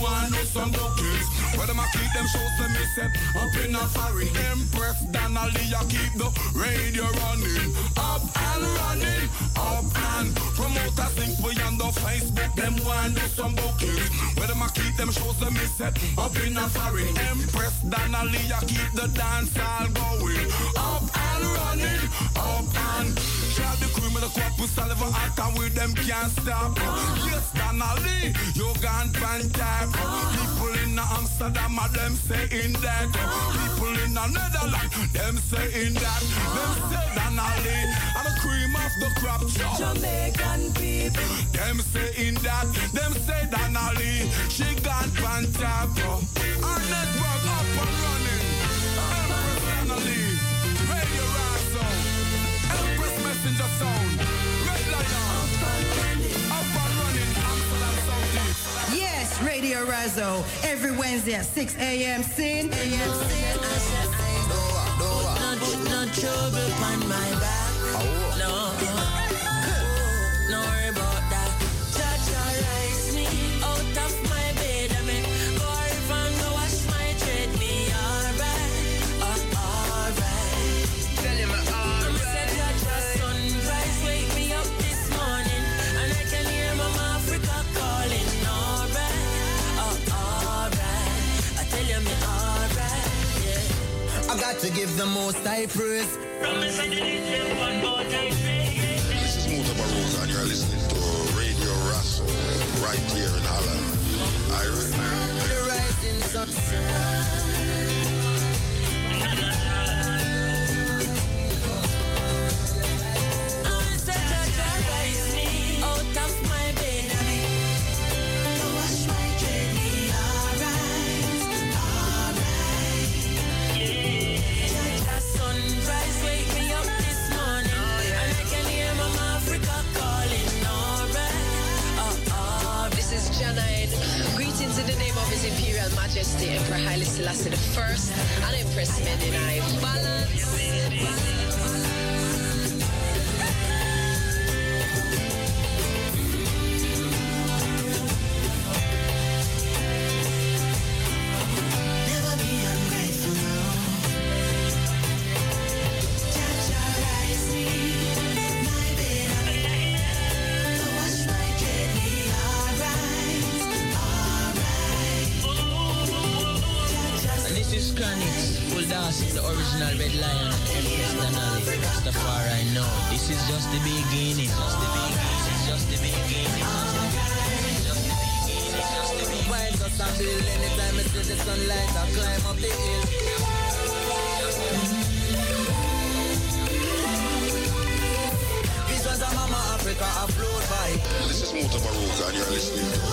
want do some bookings. Where them a keep them shows to me set up in a foreign. Empress Donnelly, I keep the radio running. Up and running, up and promoters think we on the Facebook. Them want do some bookings. Where them a keep them shows to me set up in a foreign. Empress Donnelly, I keep the dance all going. Up and running, up and Share the cream with a cup with saliva hot and with them can't stop. Yes, Donnelly, you gone pan tap. People in the Amsterdam, are them saying that. People in the Netherlands, them saying that. Them say Donnelly, I'm the cream of the crop. Jamaican people, them saying that. Them say Donnelly, she gone pan tap. Our network up and running. Empress Messenger Sound, Red Lion, up and running, Amsterdam South Yes, Radio Razo. Every Wednesday at 6 a.m. Sin. no, no trouble on my back. To give the most I praise. Promise I did it one more time. This is Mutabaruka, and you're listening to Radio Russell right here in Holland. Irie. The rising sun. Majesty Emperor Haile Selassie I and Empress. Balance. Never This is just the beginning, just the beginning, just the beginning, just the beginning, it's just the beginning, it's just the beginning. Why just a bill anytime I see the sunlight I climb up the hill Visions of Mama Africa are by This is Mutabaruka, and you're listening to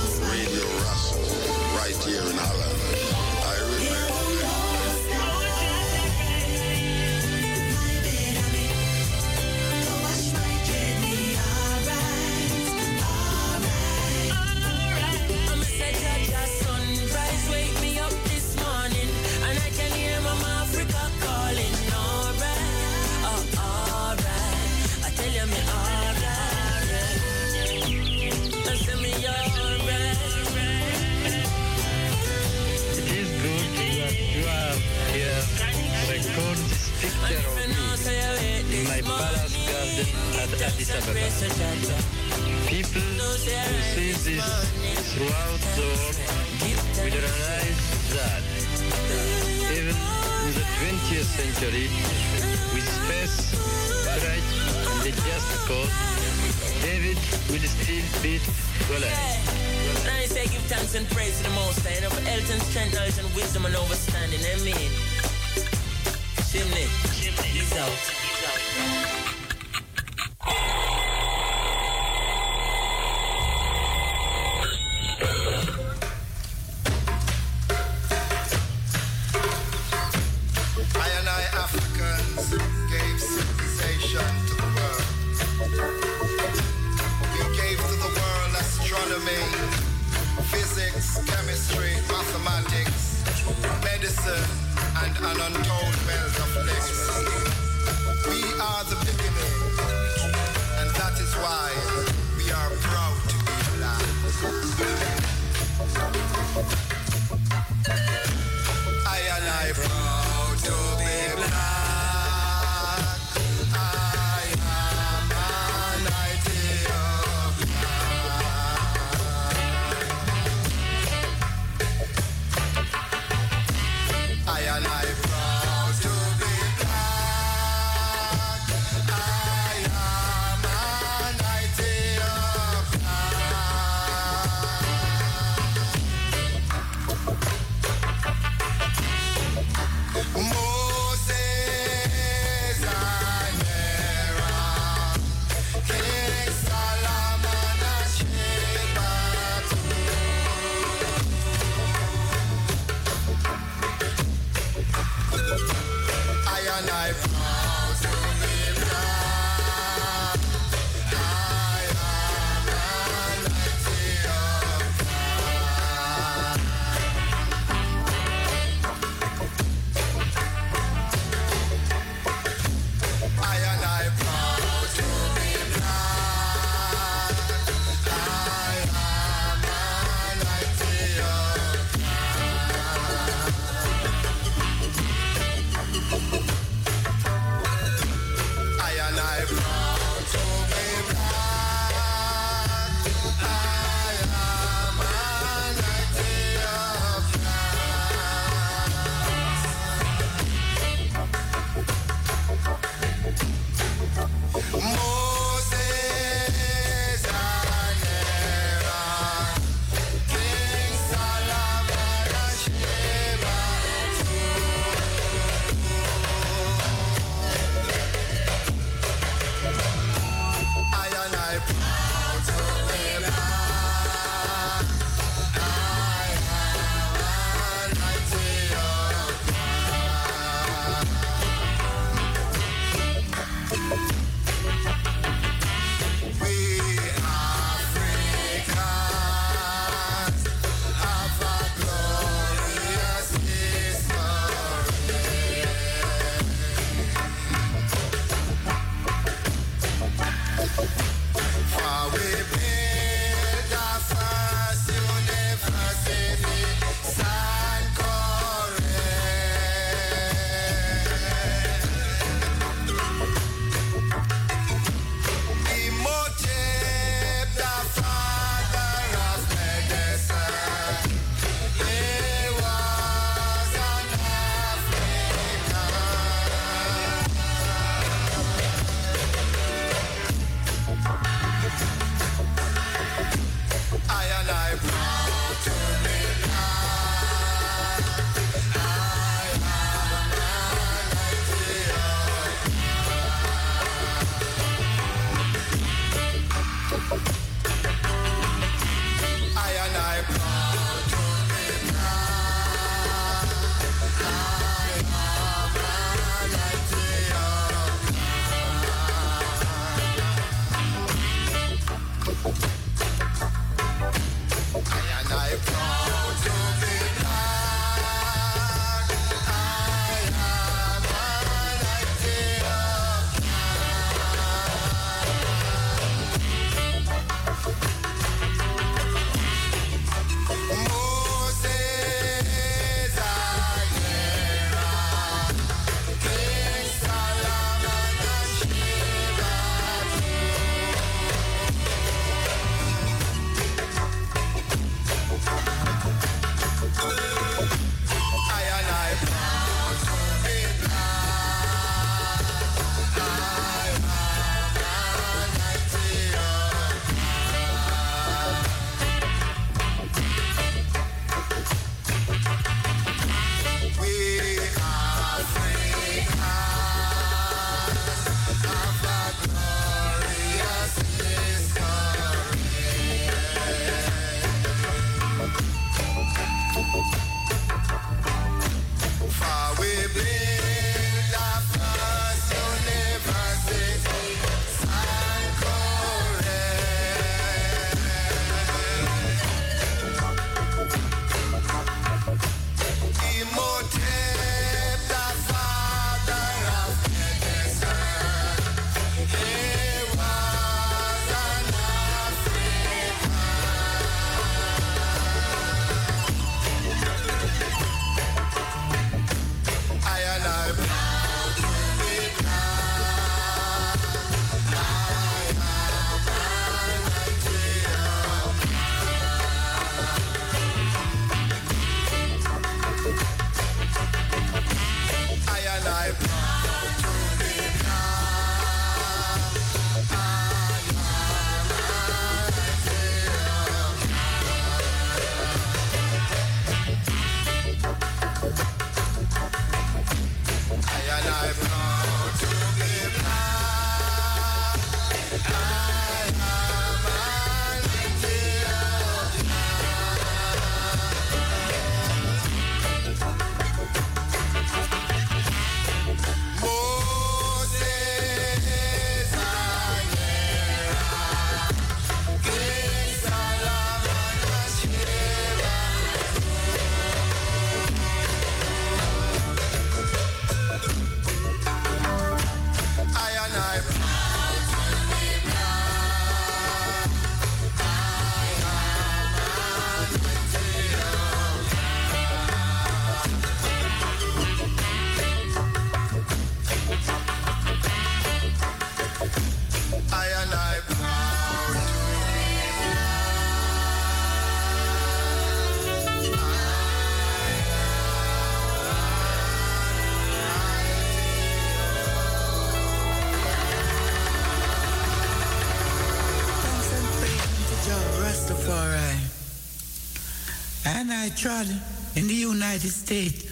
I tried in the United States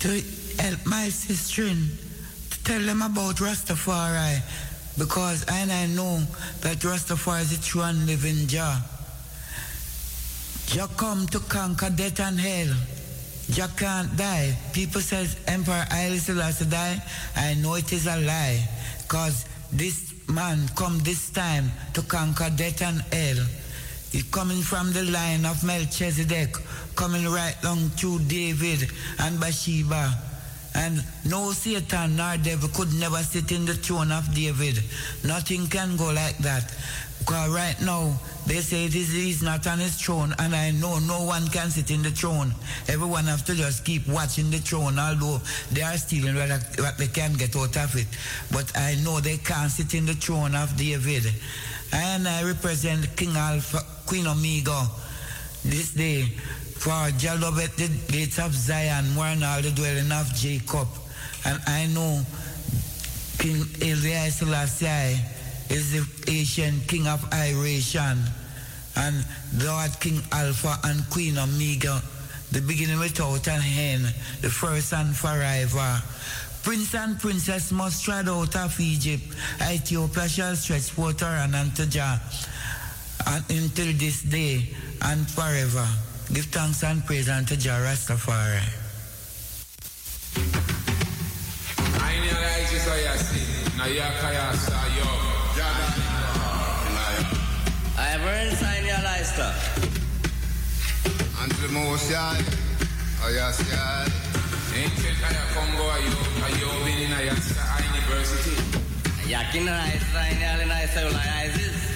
to help my sister to tell them about Rastafari because I, I know that Rastafari is the true and living Jah. Jah come to conquer death and hell. Jah can't die. People says Emperor Haile Selassie die. I know it is a lie. Cause this man come this time to conquer death and hell. He coming from the line of Melchizedek, coming right long through David and Bathsheba. And no Satan nor devil could never sit in the throne of David. Nothing can go like that. Because right now, they say this is not on his throne, and I know no one can sit in the throne. Everyone have to just keep watching the throne, although they are stealing what they can get out of it. But I know they can't sit in the throne of David. And I represent King Alpha, Queen Omega this day for Jah loveth the gates of Zion, than all the dwelling of Jacob. And I know King Elias Selassie is the ancient king of Iration. And Lord King Alpha and Queen Omega, the beginning without an end, the first and forever. Prince and princess must tread out of Egypt. Ethiopia shall stretch forth her hand unto Jah and until this day and forever. Give thanks and praise unto Jah Rastafari. I have heard sign your lister. Unto the most high. Oh, yes, yeah. Ancient Kaya Congo, are you, are you been in a university? Yakin lister in your lister will ISIS.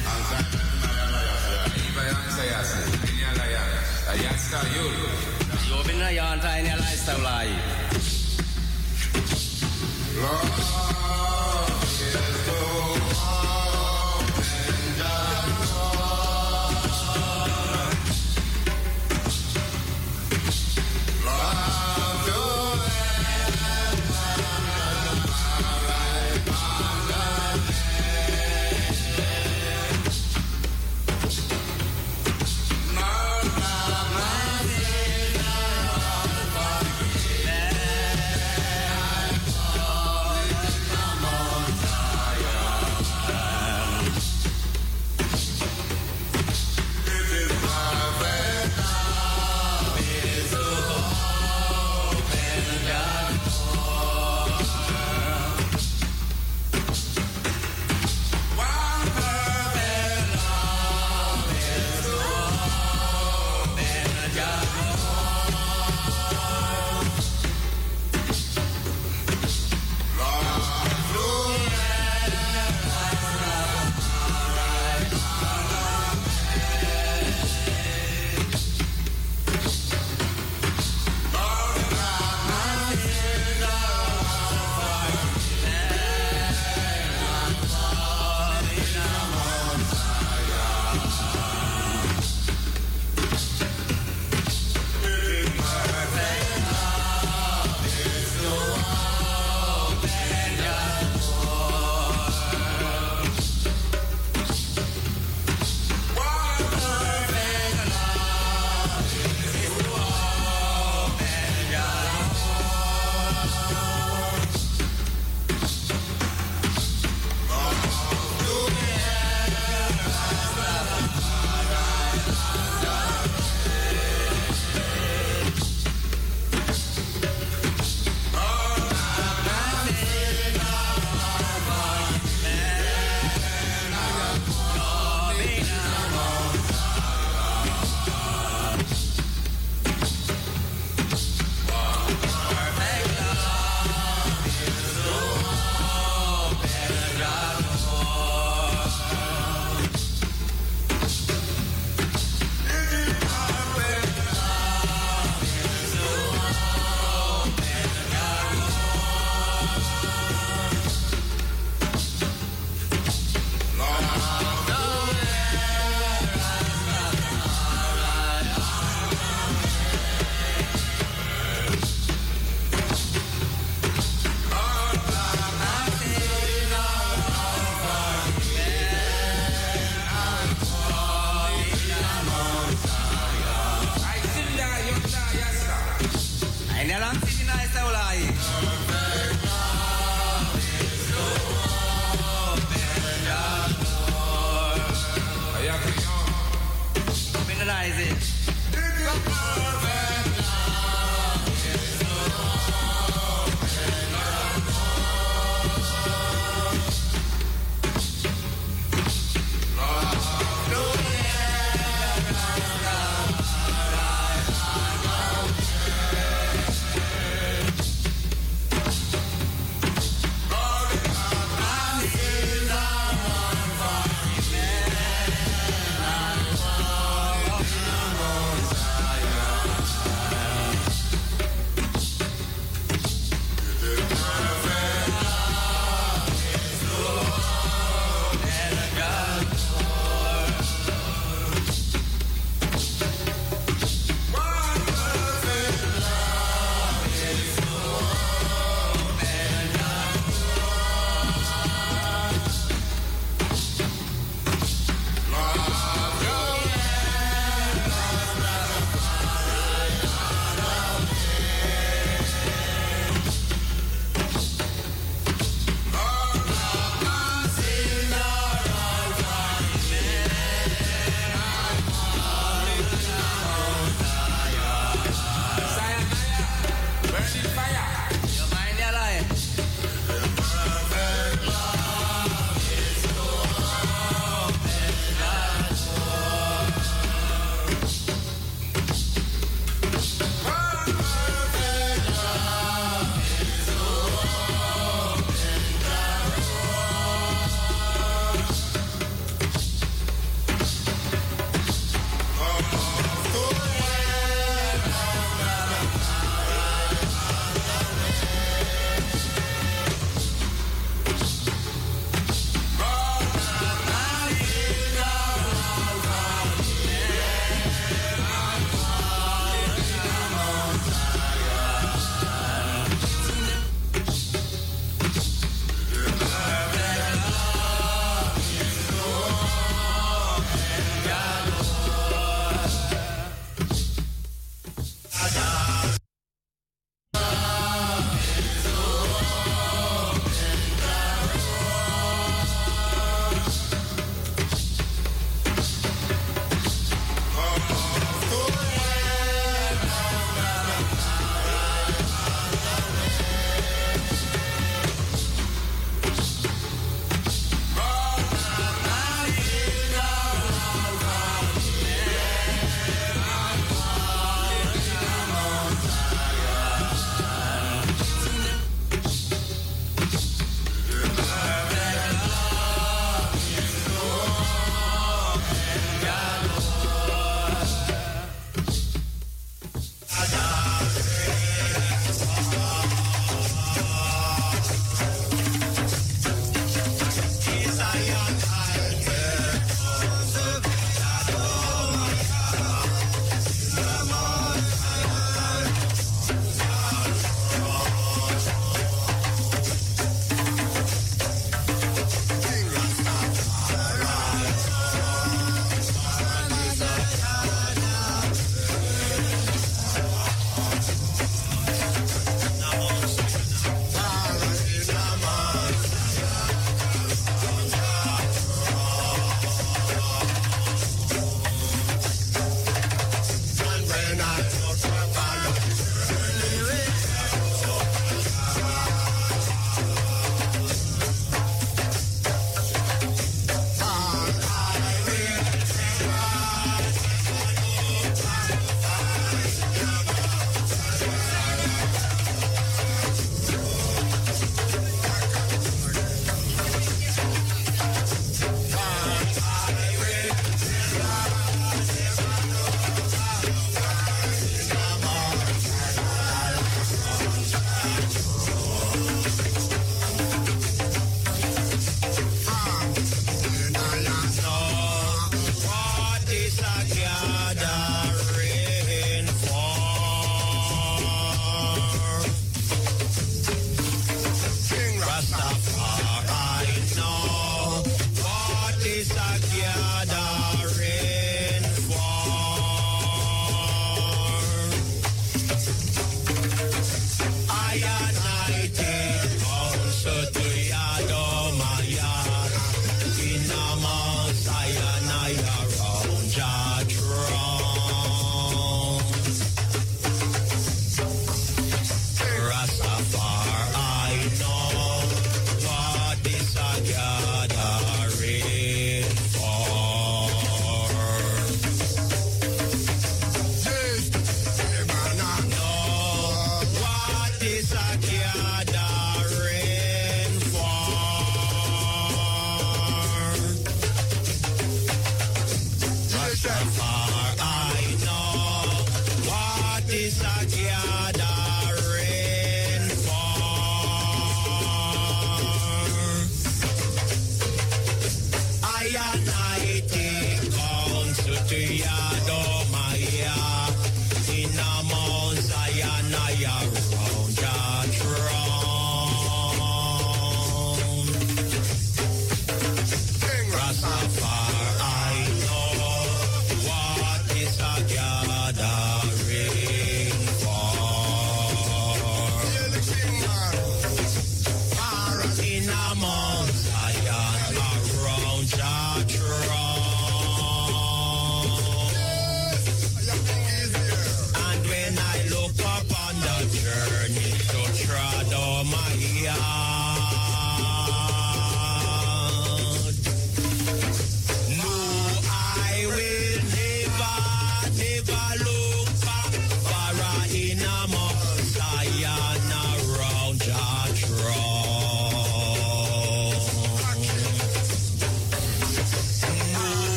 Iba answer yes. Inya layan. Ayasta you. You been a yarn in your lister will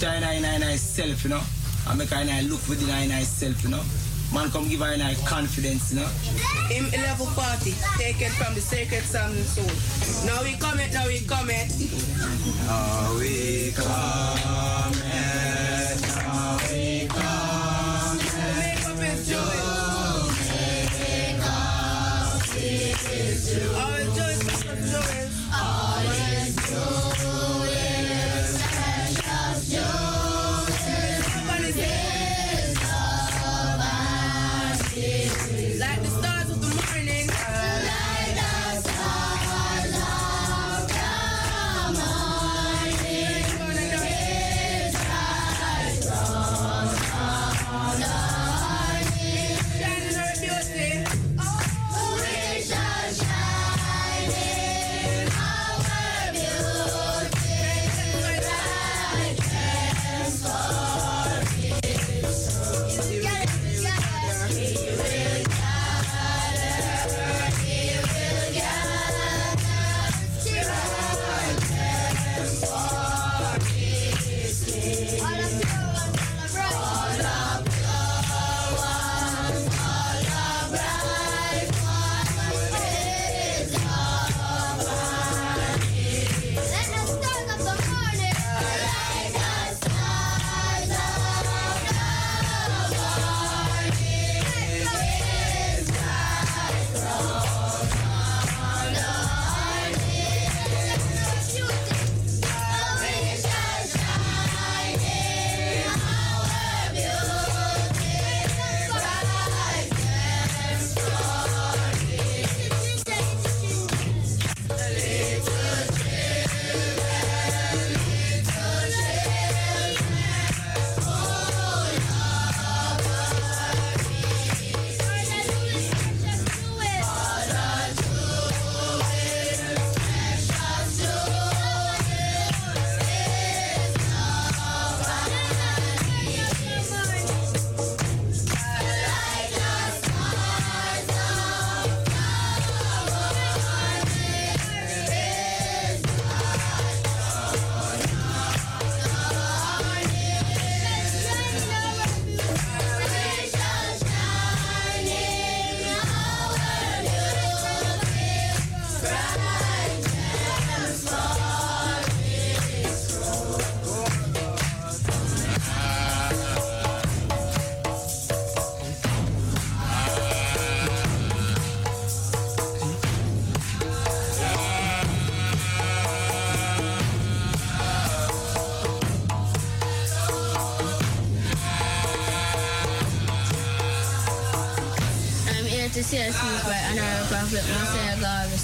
put her in her in her, in her self, you know. And make her in her look within her in herself, you know. Man come give her in her confidence, you know. Him level party, take it from the sacred sound and soul. Now we come it, now we come it. Now we come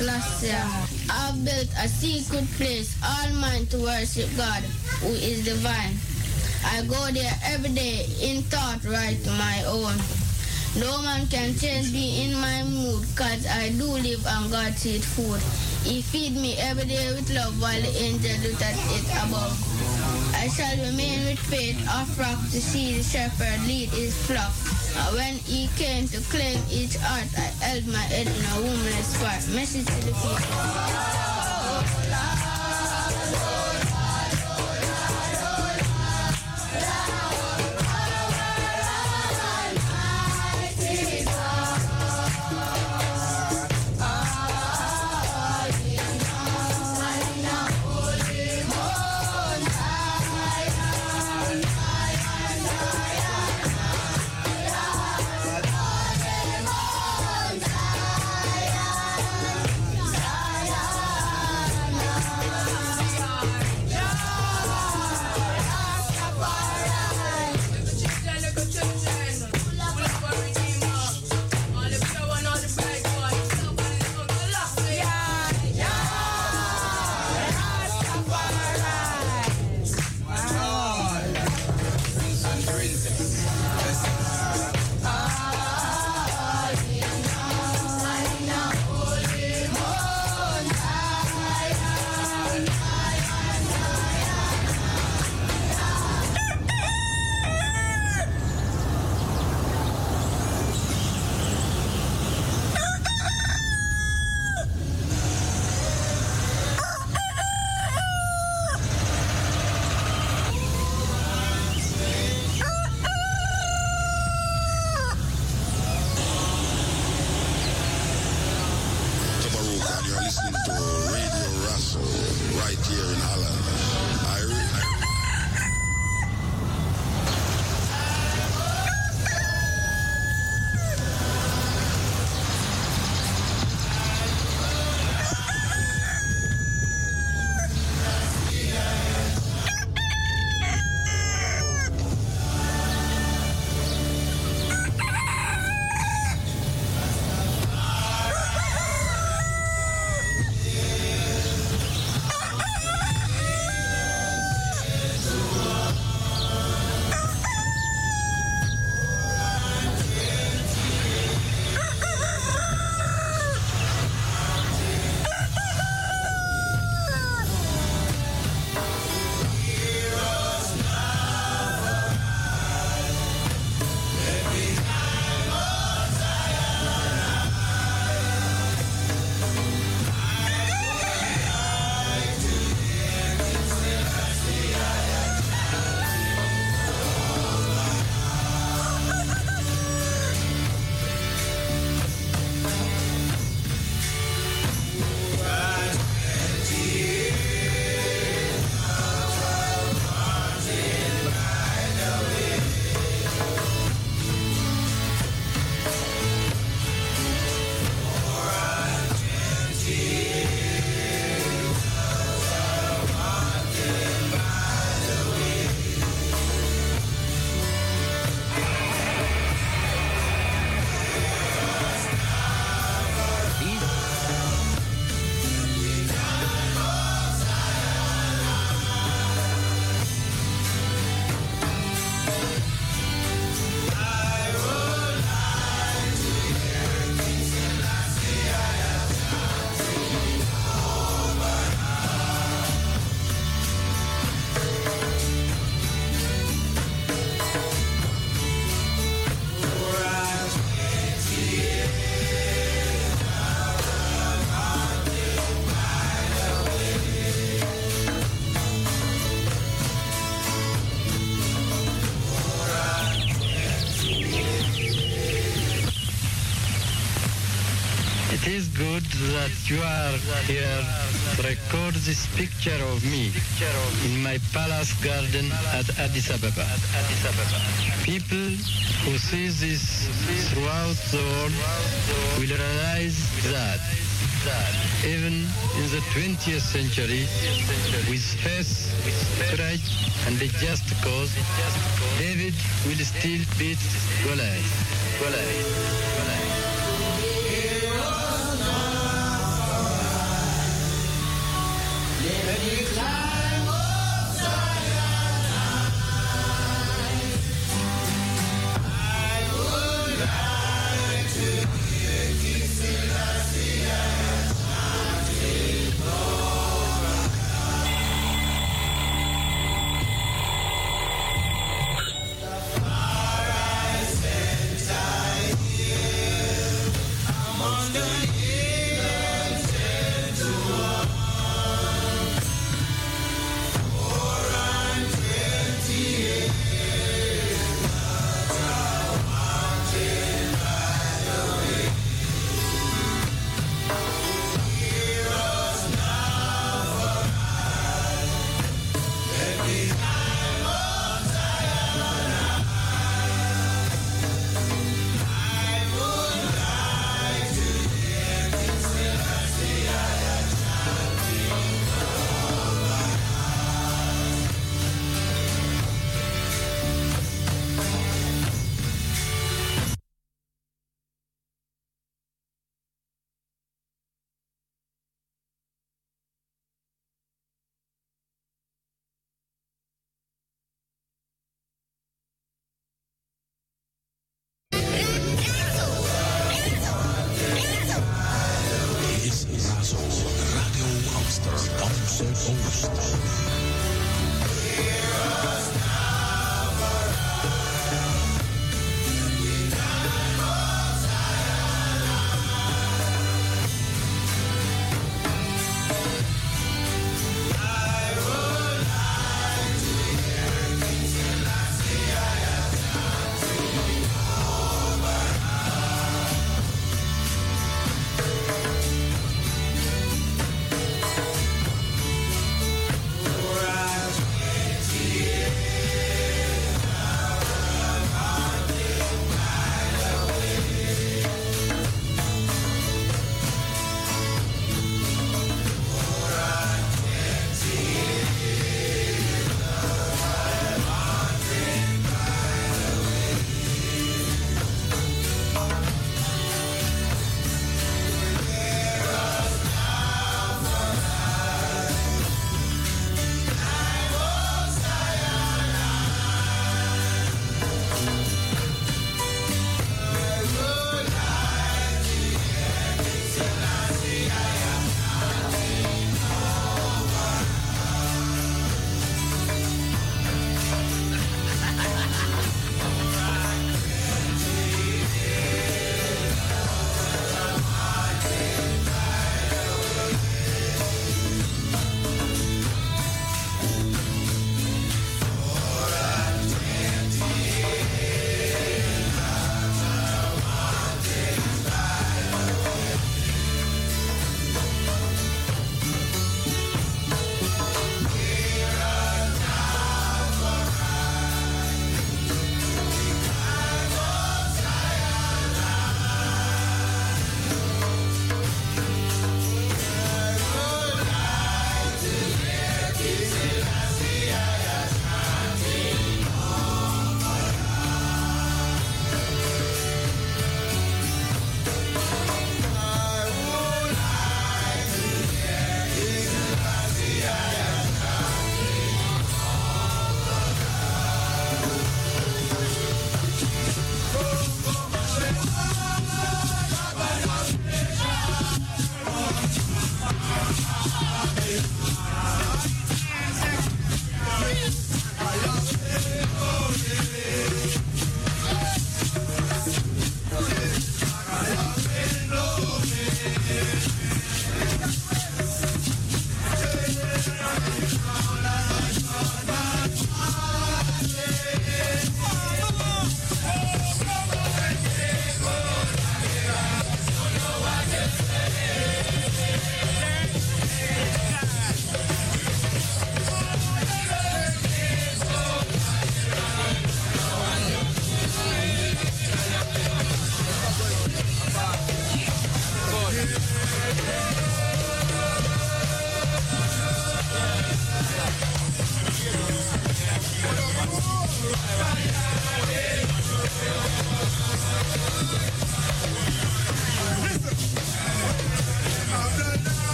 Selassie. I have built a secret place, all mine to worship God, who is divine. I go there every day in thought right to my own. No man can change me in my mood, cause I do live on God's eat food. He feed me every day with love while the angel look at it above. I shall remain with faith of rock to see the shepherd lead his flock. And when he came to claim each art, I held my head in a woman's spot. Message to the people. That you are here record this picture of me in my palace garden at Addis Ababa. People who see this throughout the world will realize that even in the 20th century, with faith, courage, and a just cause, David will still beat Goliath. Goliath. Goliath.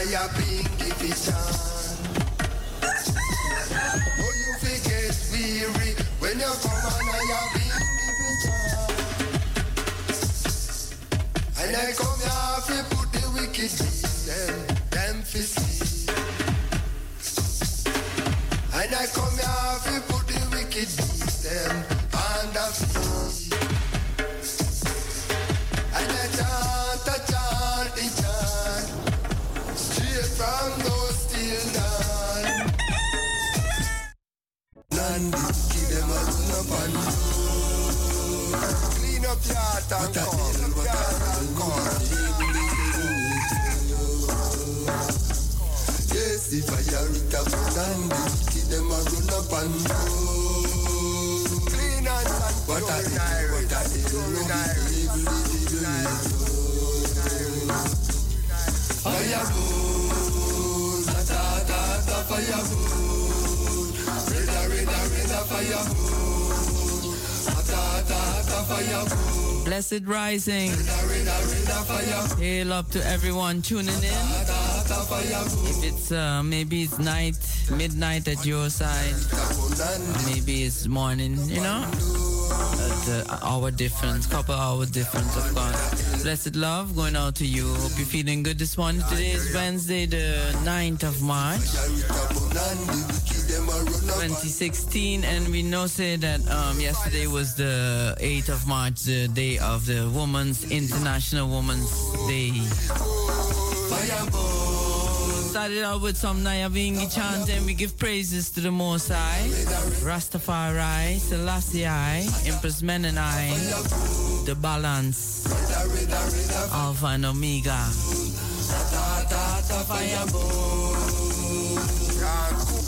I have been. Oh, you forget weary when you Did give them a run up on you Clean up your heart and come. Clean up your heart and come. Yes, if I hear it up None did give them a run up on you Clean and what I did, what I did, what I Firewood, ta ta ta ta firewood. Blessed rising. Hail up to everyone tuning in. If it's uh, maybe it's night, midnight at your side, maybe it's morning, you know, uh, hour difference, couple hour difference, of course. Blessed love going out to you. Hope you're feeling good this morning. Today is Wednesday, the 9th of March. 2016, and we know say that um, yesterday was the 8th of March, the day of the Women's International Women's Day. Started out with some Nyabingi chant, and we give praises to the Most High, Rastafari, Selassie I, Empress Menenai, the balance, Alpha and Omega.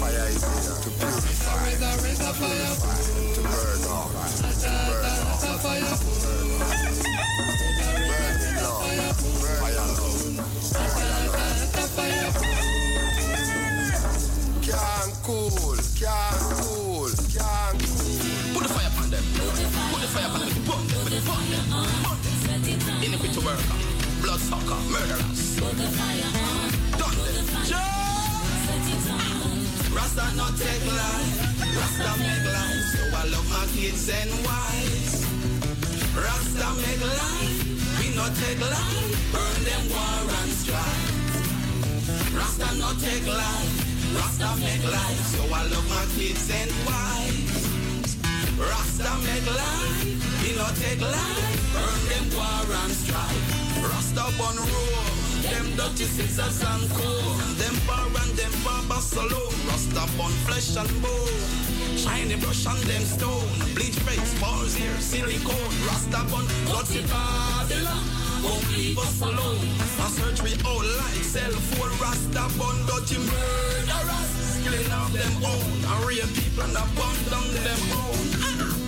fire is here to purify, to purify, to burn off, to burn off, to burn off. Burn me love, fire love, fire love. Can't cool, can't cool, can't cool. Put the fire upon them. Put the fire upon them. Burn them. Burn them. Burn them. Iniquity worker. Bloodsucker. Murderers. Done them. Rasta no take life. Rasta make life. So I love my kids and wives. Rasta make life. We not take life. Burn them war and strife. Rasta not take life. Rasta make life. So I love my kids and wives. Rasta make life, we not take life. Burn them war and strife. Rasta bun roll, them dirty scissors and coal. Them bar and them barber saloon. Rasta bun flesh and bone. Shiny brush and them stone. Bleach face, balls here, silicone. Rasta bun, dirty Babylon. Won't leave us alone. I search we all like cell phone. Rasta bun, dirty murderers. Killing off them own. I real people and I them own. Ah,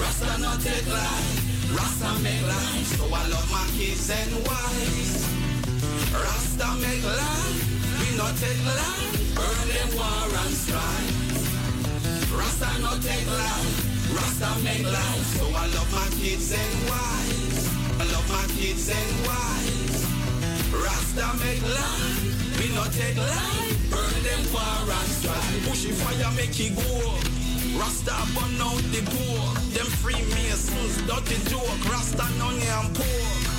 Rasta not take life, Rasta make life. So I love my kids and wives. Rasta make life, we not take life. Burn them war and strife. Rasta not take life, Rasta make life. So I love my kids and wives. I love my kids and wives. Rasta make life, we not take life. Burn them war and strife. Bushy fire make it go. Rasta burn out the door. Them Freemasons, dirty joke. Rasta none and poor.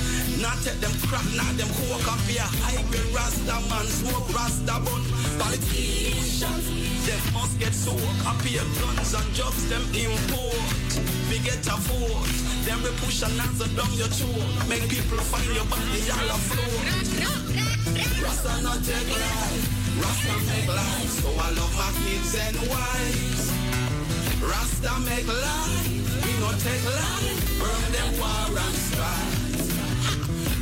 Not take them crack, not them coke up here. High grade Rasta man, smoke Rasta bun. Politicians, them must get soaked. Up here guns and drugs, them import. We get a vote. Then we push an answer down your throat. Make people find your body all floor. Rasta not take life. Rasta make life. So I love my kids and wives. Rasta make life, we not take life, burn them war and strife.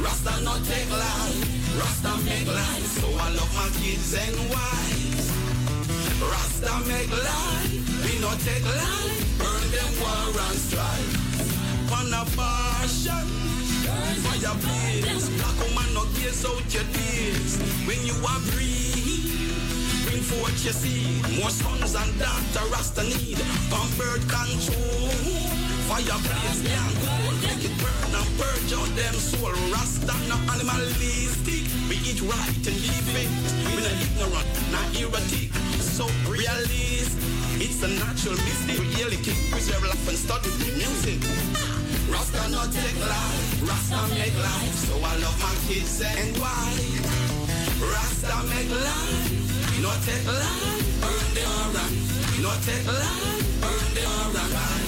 Rasta not take life, Rasta make life, so I love my kids and wives. Rasta make life, we not take life, burn them war and strife. On a passion, fire blaze, black woman not gaze out your days. When you are breathe, bring forth your seed. More sons and daughters Rasta need. From bird control. Fire blaze young cool. Make it burn and purge out them soul. Rasta no animalistic. We eat right and live it. We not ignorant, not erratic. So realist. It's a natural mystic. Really keep preserve life and study the music. Rasta not take life. Rasta make life. So I love my kids and wife. Rasta make life. We not take life, burn the aura. We not take life, burn the aura.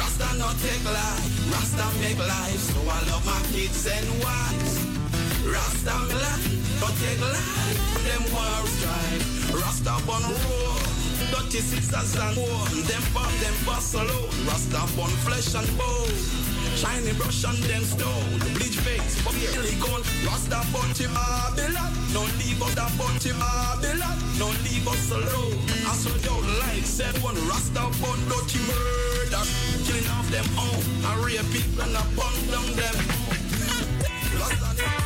Rasta not take life, Rasta make life. So I love my kids and wives. Rasta make life, not take life. Them war strive. Rasta born roar. Dirty sisters and war. Them bomb, them bust alone. Rasta born flesh and bone. Shiny brush on them stone, bleach face, but really gone. Rasta bunch him Babylon, don't leave us that bunch him Babylon, don't leave us alone. I saw down like said one Rasta bun dirty murder, killing off them own. I real people and I bun down them. Rasta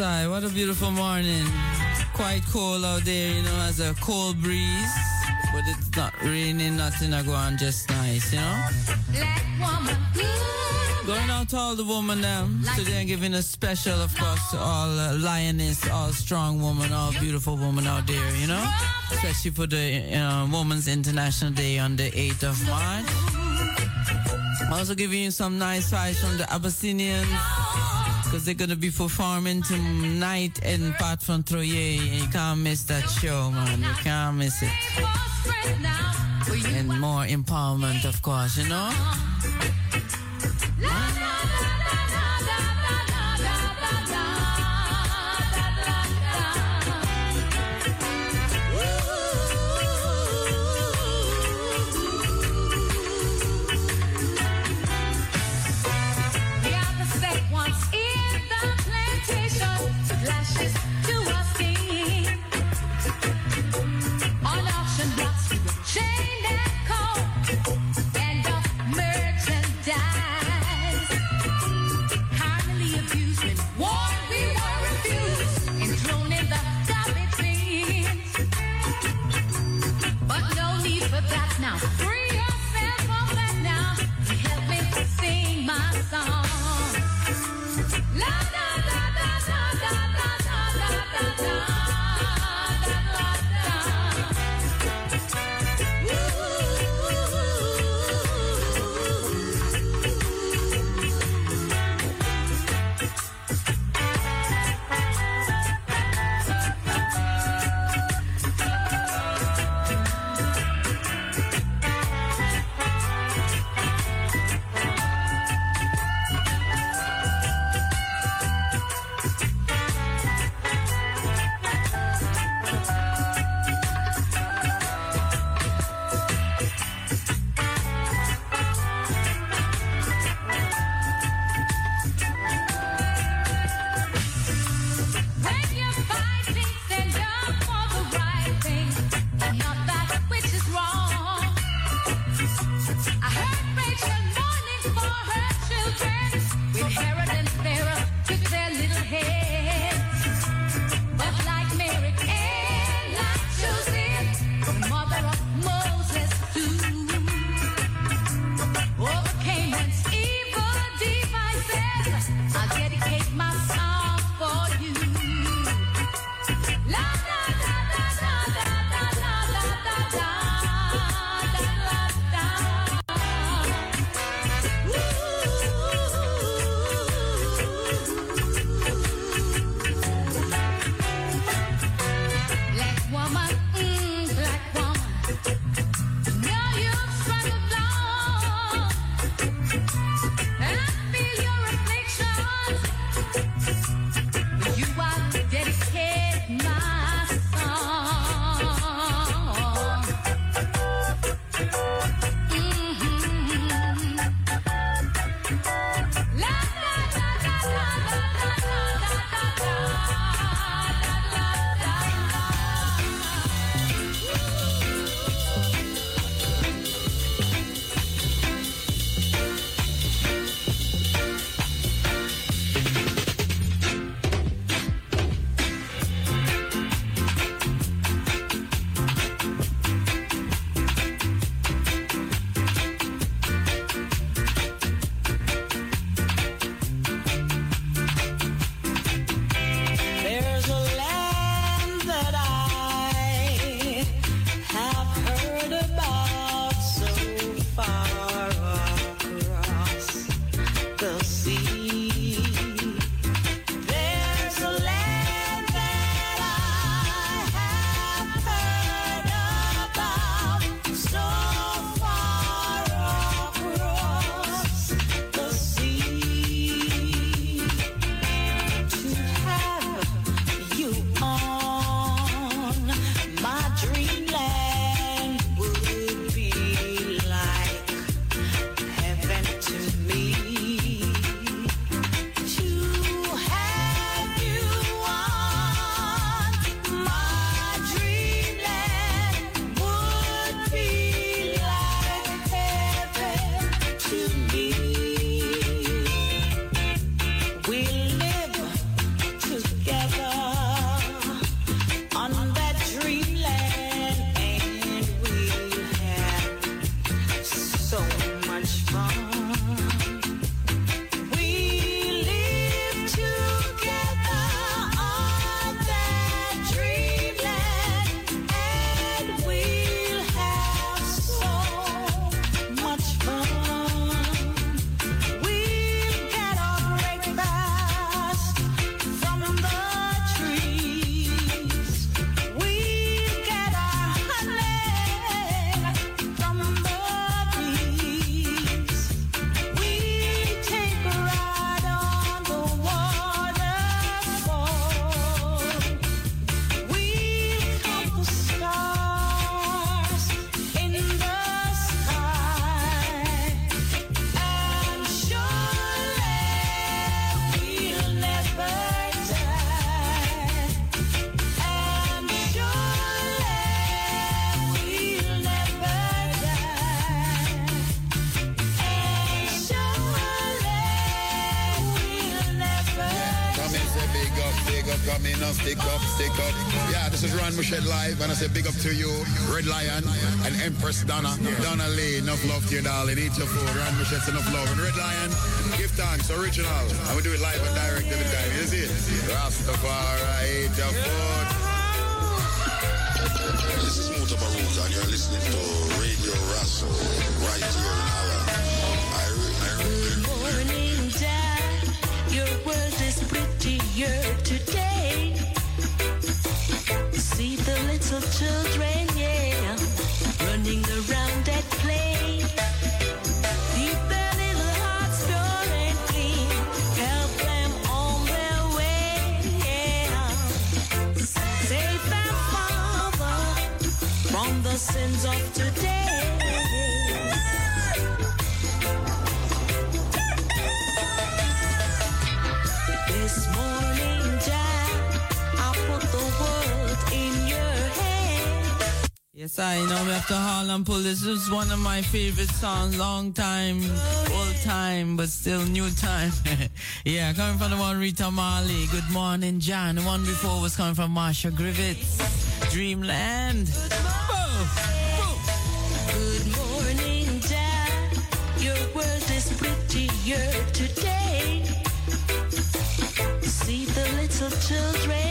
What a beautiful morning. Quite cold out there, you know, as a cold breeze. But it's not raining, nothing. I go on just nice, you know. Going out to all the women them. Today I'm giving a special, of course, to all uh, lioness, all strong women, all beautiful women out there, you know. Especially for the uh, Women's International Day on the 8th of March. Also giving you some nice vibes from the Abyssinians. Because they're to be performing tonight in Pat from Troyer. And you can't miss that show, man. You can't miss it. And more empowerment, of course, you know? say big up to you, Red Lion and Empress Donna. Donna Lee, enough love to you, darling. Eat your food. Rand Michette's enough love. And Red Lion, give thanks, original. And we do it live and direct every time. You see it? Rastafari, eat your food. This is Mutabaruka, and you're listening to Yes, I know After Harlem Pull. This is one of my favorite songs. Long time, old time, but still new time. yeah, coming from the one Rita Marley. Good morning, Jah. The one before was coming from Marcia Griffiths. Dreamland. Good morning, Jah. Your world is prettier today. See the little children.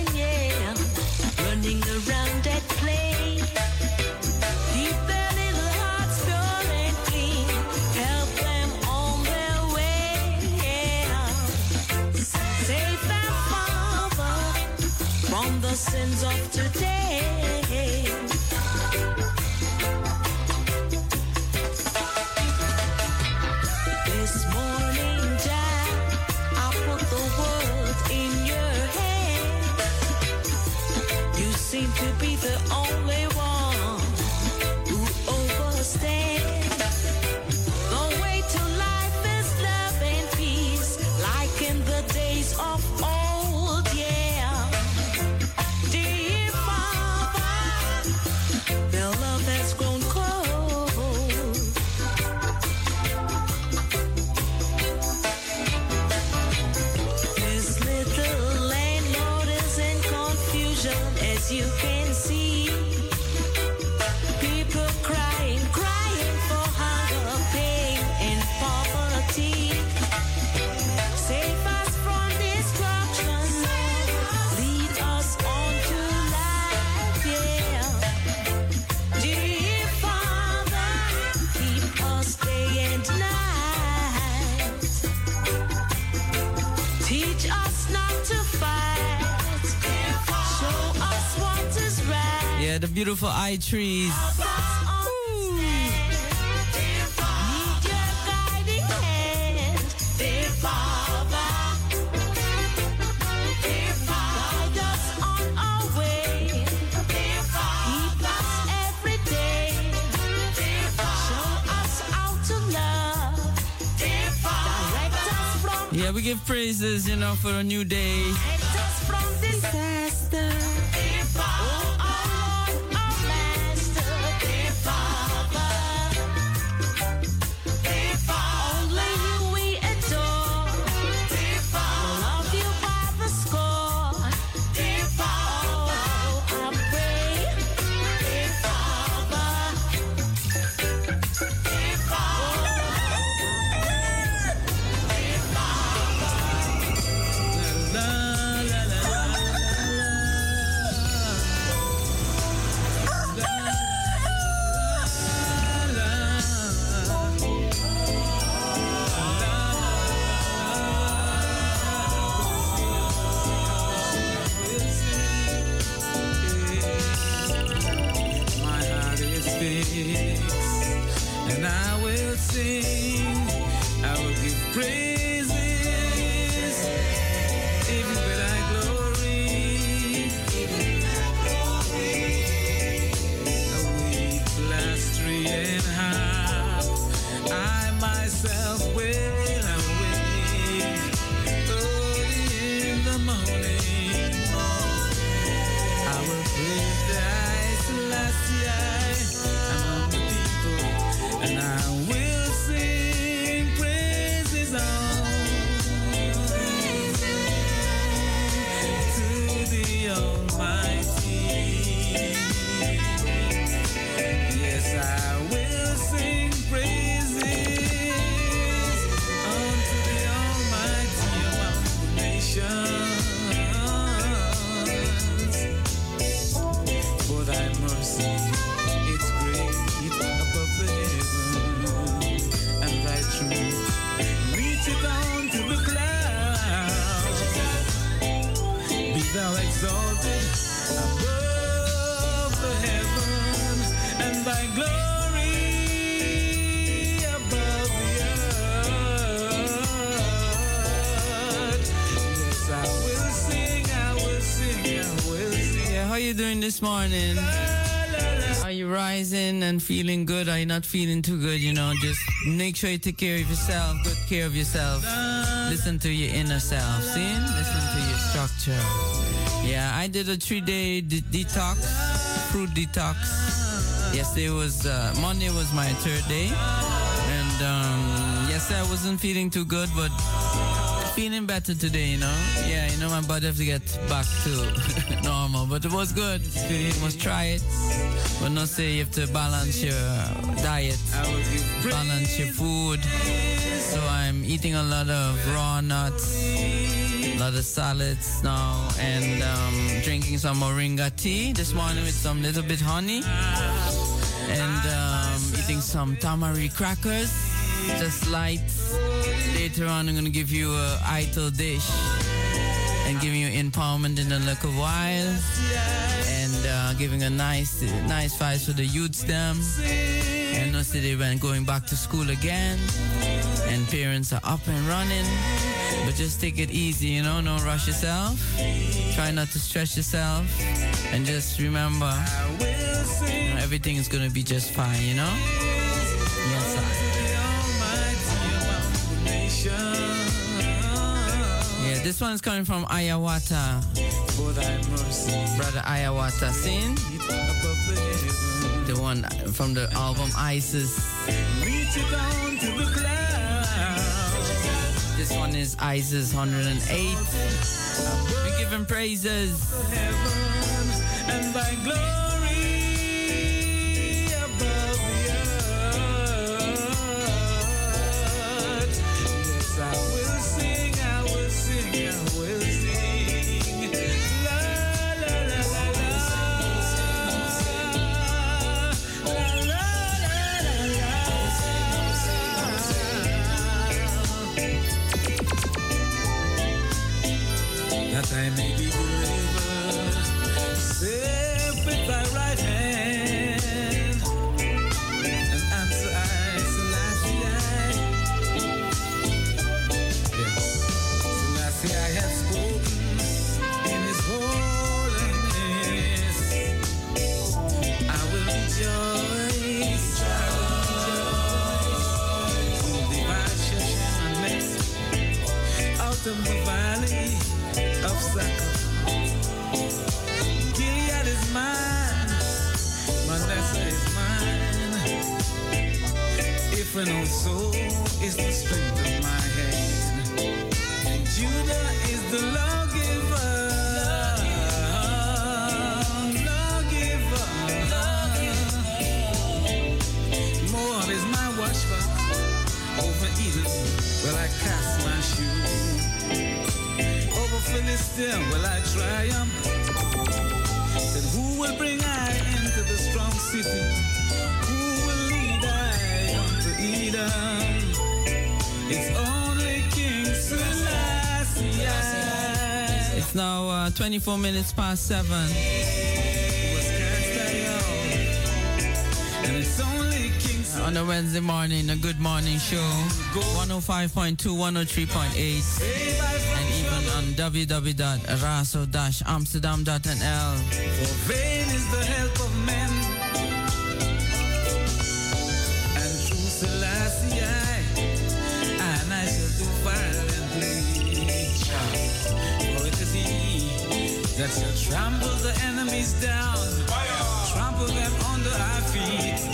beautiful eye trees. Yeah, we give praises, you know, for a new day. Morning? Are you rising and feeling good? Are you not feeling too good? You know, just make sure you take care of yourself, good care of yourself. Listen to your inner self. See? Listen to your structure. Yeah, I did a three-day de- detox, fruit detox. Yesterday was uh, Monday was my third day, and um, yesterday I wasn't feeling too good, but feeling better today, you know. Yeah, you know my body have to get back to normal, but it was good. You must try it. But not say you have to balance your diet, balance your food. So I'm eating a lot of raw nuts, a lot of salads now, and um, drinking some moringa tea this morning with some little bit honey, and um, eating some tamari crackers, just light. Later on, I'm gonna give you a idle dish and giving you empowerment in a little while, and uh, giving a nice, nice vibes for the youths them. And also they went going back to school again, and parents are up and running. But just take it easy, you know. Don't rush yourself. Try not to stress yourself, and just remember, you know, everything is gonna be just fine, you know. Yeah, this one's coming from Ayawata. Brother Ayawata, sing. The one from the album Isis. This one is Isis 108. We give him praises. 24 minutes past 7. And it's only King On a Wednesday morning, a good morning show. 105.2, 103.8. And even on www.raso-amsterdam.nl. For vain is the help of men, that shall trample the enemies down, trample them under our feet.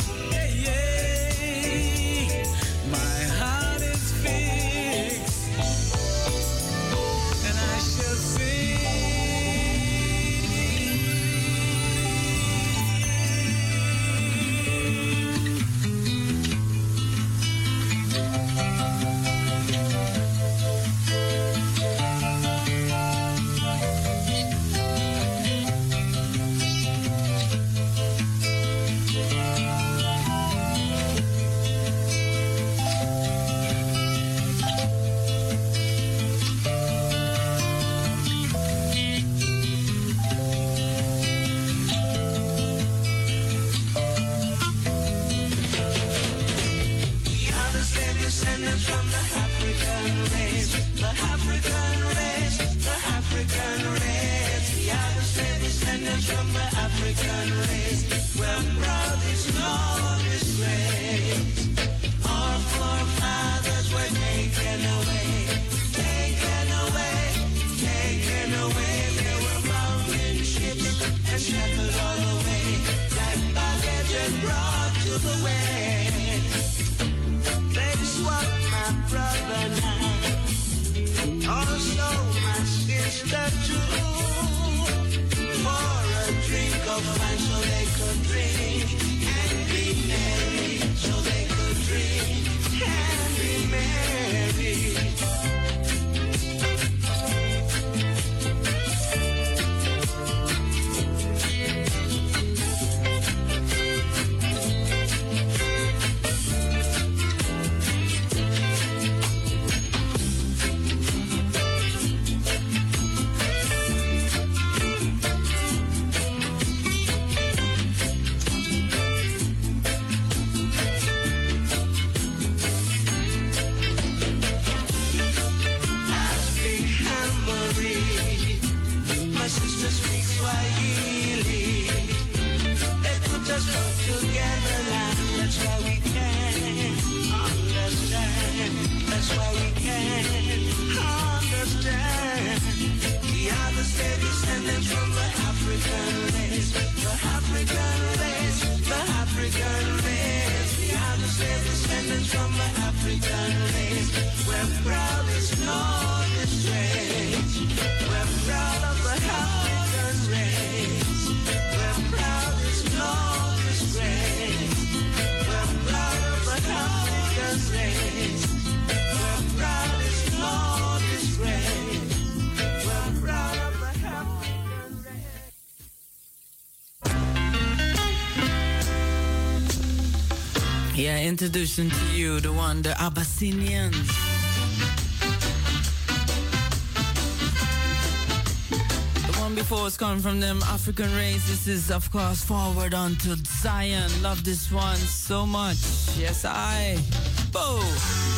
introducing to you the one, the Abyssinians. The one before was coming from them African races. This is, of course, Forward Unto Zion. Love this one so much. Yes, I. Boom!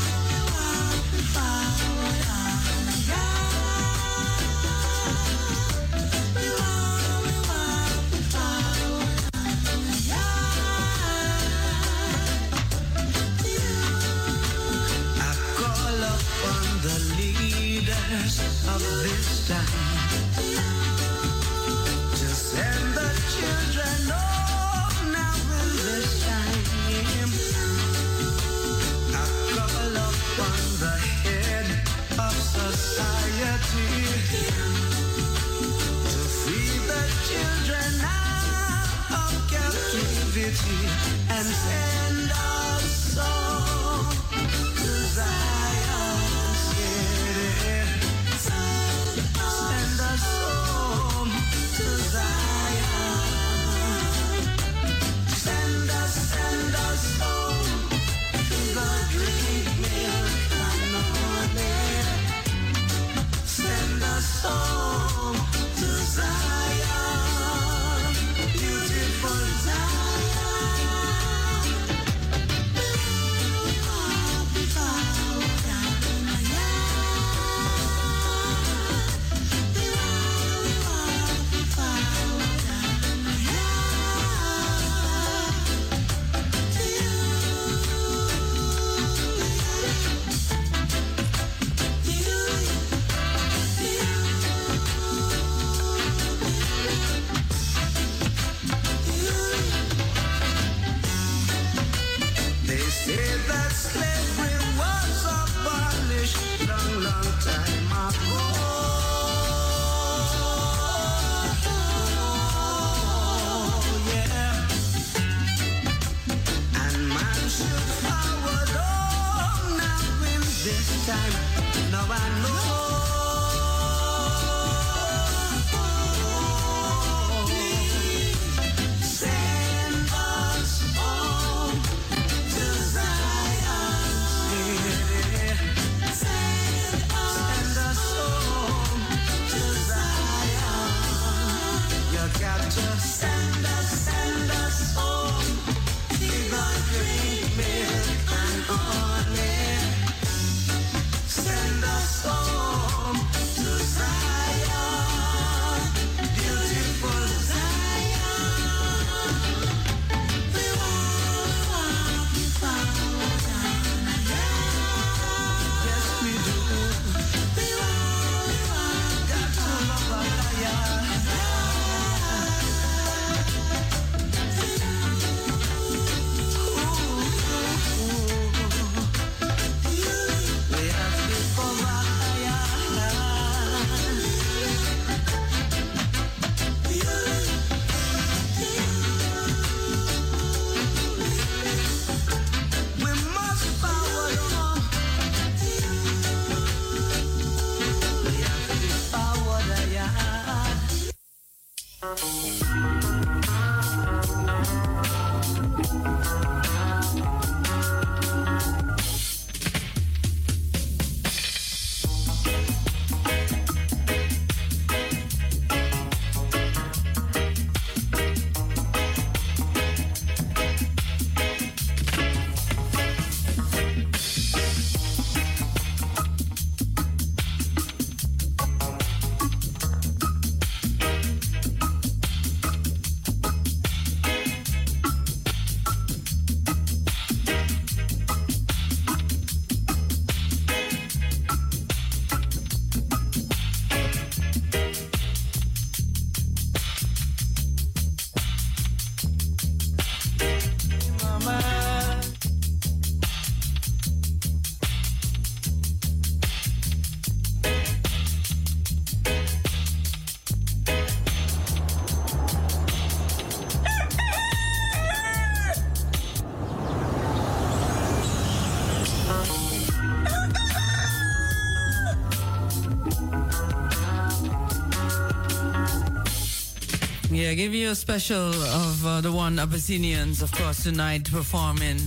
Yeah, give you a special of uh, the one Abyssinians, of course, tonight performing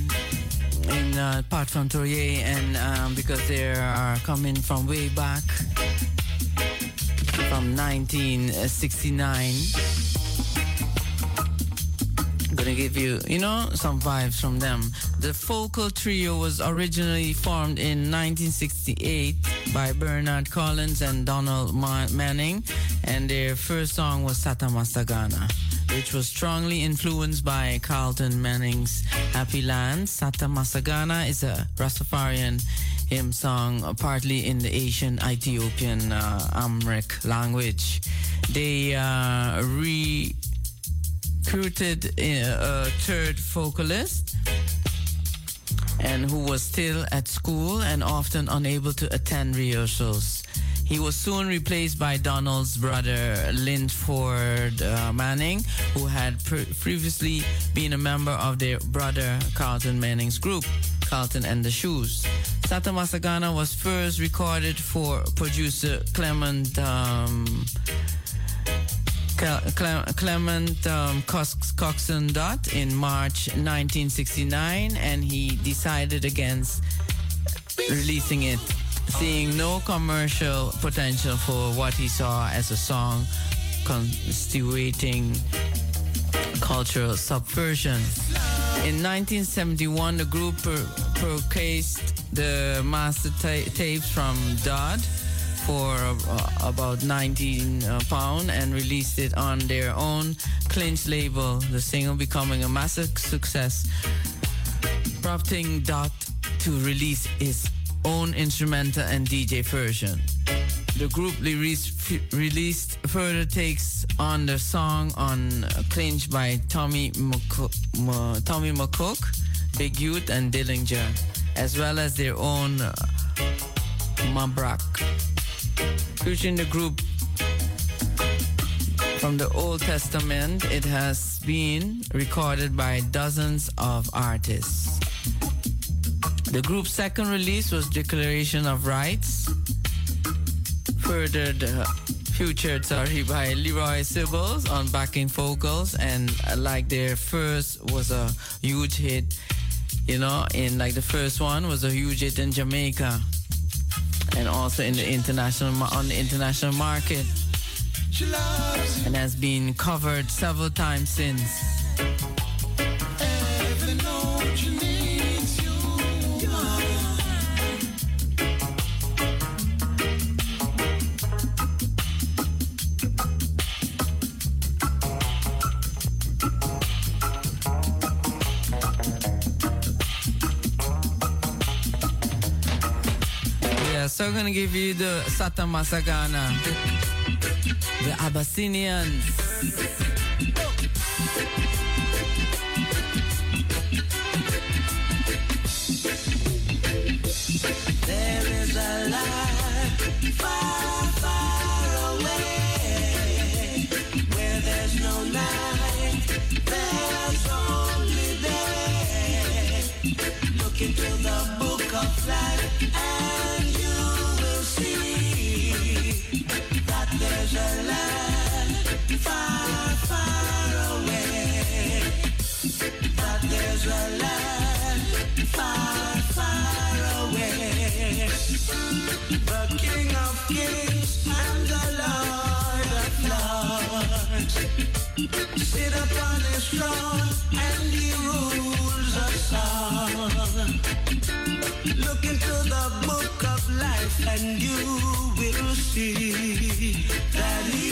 in uh, part from Tourier, and um, because they are coming from way back from 1969. I'm Gonna give you, you know, some vibes from them. The Focal Trio was originally formed in 1968 by Bernard Collins and Donald Ma- Manning, and their first song was Satta Massagana, which was strongly influenced by Carlton Manning's Happy Land. Satta Massagana is a Rastafarian hymn song, partly in the Asian Ethiopian uh, Amharic language. They uh, recruited uh, a third vocalist and who was still at school and often unable to attend rehearsals. He was soon replaced by Donald's brother Linford uh, Manning, who had pre- previously been a member of their brother Carlton Manning's group, Carlton and the Shoes. Satta Massagana was first recorded for producer Clement um, Cle- Clement um, Cox- Coxson Dodd in March 1969, and he decided against releasing it, seeing no commercial potential for what he saw as a song constituting cultural subversion. In 1971, the group per- purchased the master ta- tapes from Dodd for uh, about 19 uh, pound and released it on their own clinch label the single becoming a massive success prompting Dodd to release his own instrumental and dj version the group released, further takes on the song on uh, clinch by tommy M- tommy mccook big youth and dillinger as well as their own uh, mabrak Featuring the group from the Old Testament, it has been recorded by dozens of artists. The group's second release was Declaration of Rights, furthered uh, featured sorry by Leroy Sibbles on backing vocals, and uh, like their first was a huge hit. You know, in like the first one was a huge hit in Jamaica and also in the international on the international market. And has been covered several times since so I'm gonna give you the Satta Massagana, the Abyssinians. There is a far, far away where there's no night, there's only day. Look into the book of life and he rules us all. Look into the book of life and you will see that he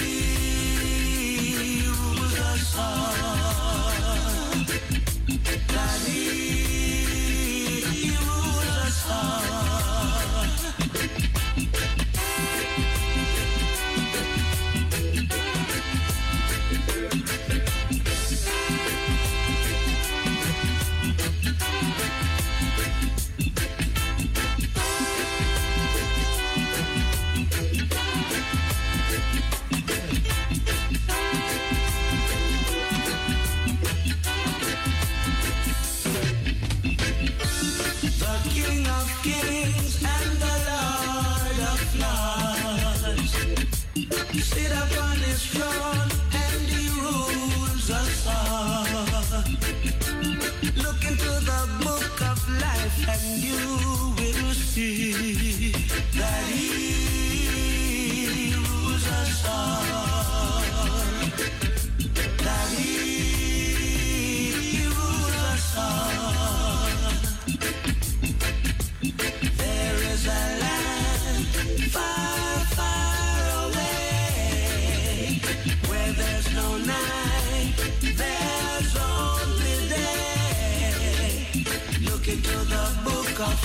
rules us all. That he rules us all.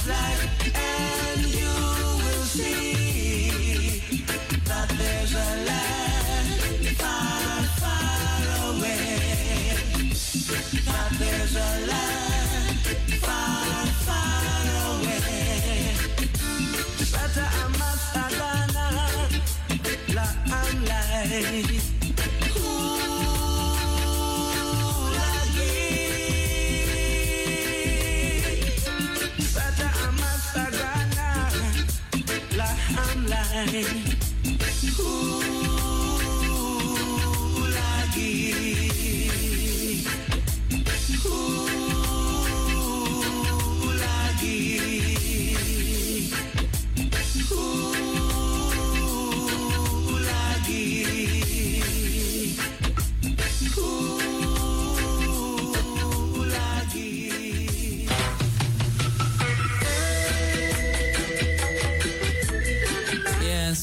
Life Lagi.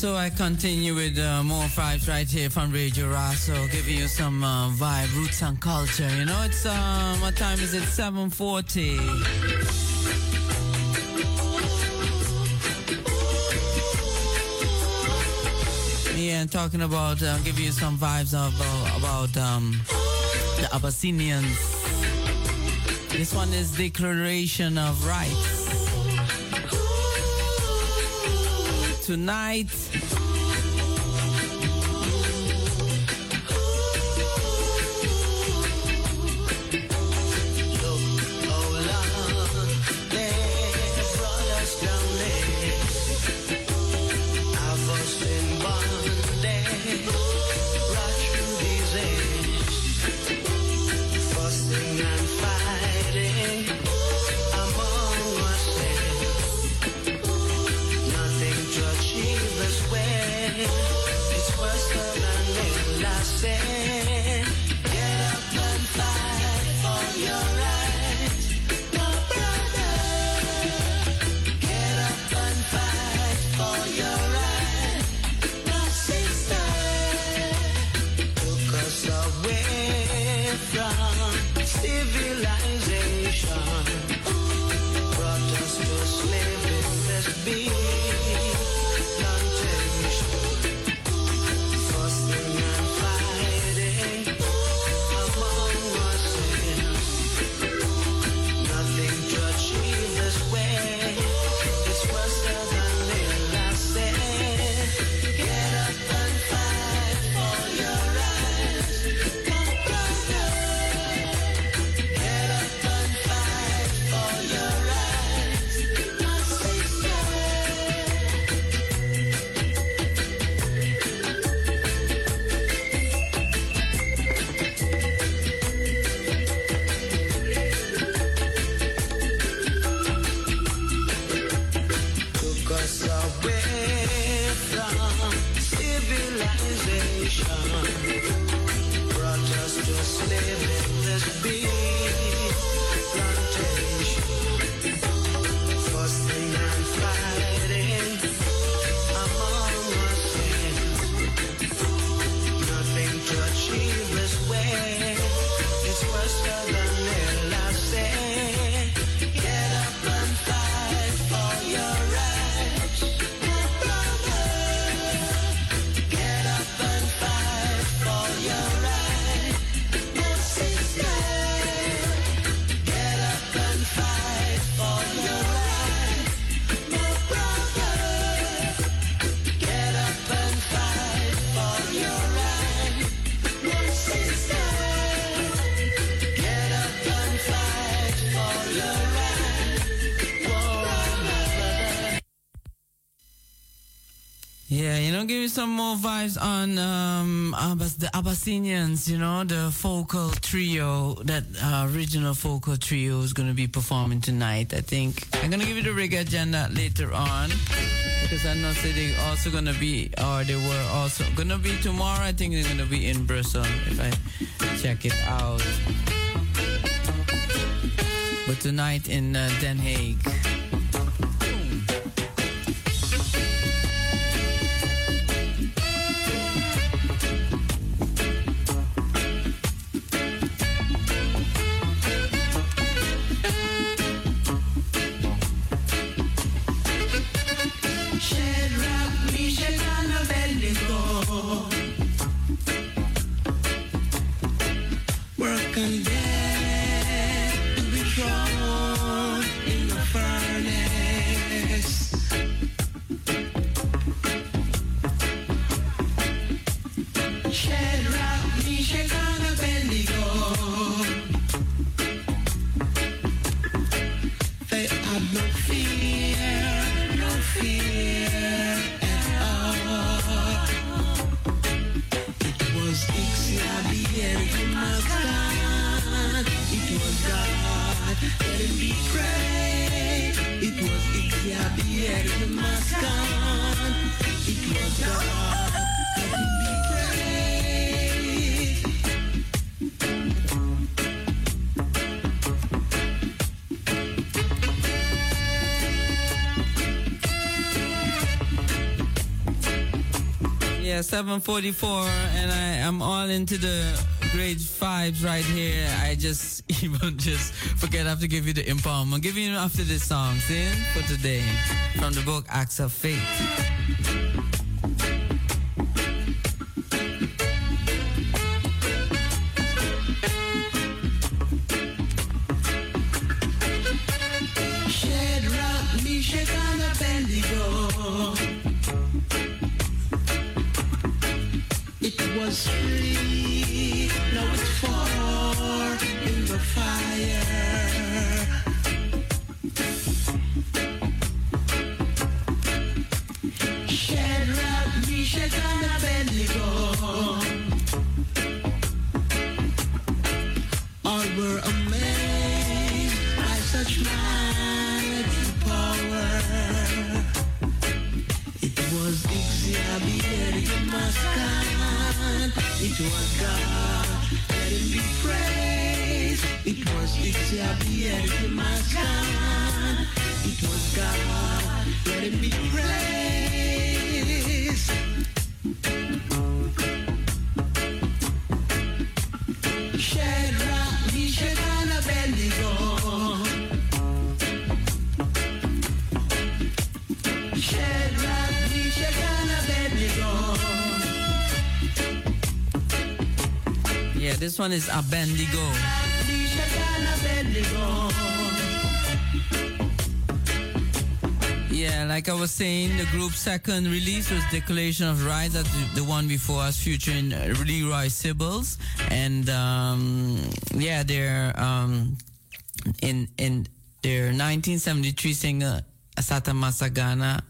So I continue with uh, more vibes right here from Radio Raso, giving you some uh, vibe, roots and culture. You know, it's um, what time is it? 7:40. Yeah, and talking about, uh, give you some vibes about about um, the Abyssinians. This one is Declaration of Rights. Tonight, you know, give me some more vibes on um, Abbas, the Abyssinians, you know, the vocal trio, that uh, original vocal trio is going to be performing tonight, I think. I'm going to give you the reggae agenda later on because I know say they also going to be, or they were also going to be tomorrow. I think they're going to be in Brussels if I check it out. But tonight in uh, Den Haag. 744, and I I'm all into the great vibes right here. I just even just forget I have to give you the empowerment. I'm giving you after this song, see, for today. From the book Acts of Faith. One is and Abednego. Yeah, like I was saying, the group's second release was Declaration of Rights. That's the- one before us, featuring Leroy Sibbles, and um, yeah, they're um, in in their 1973 single Asata Masagana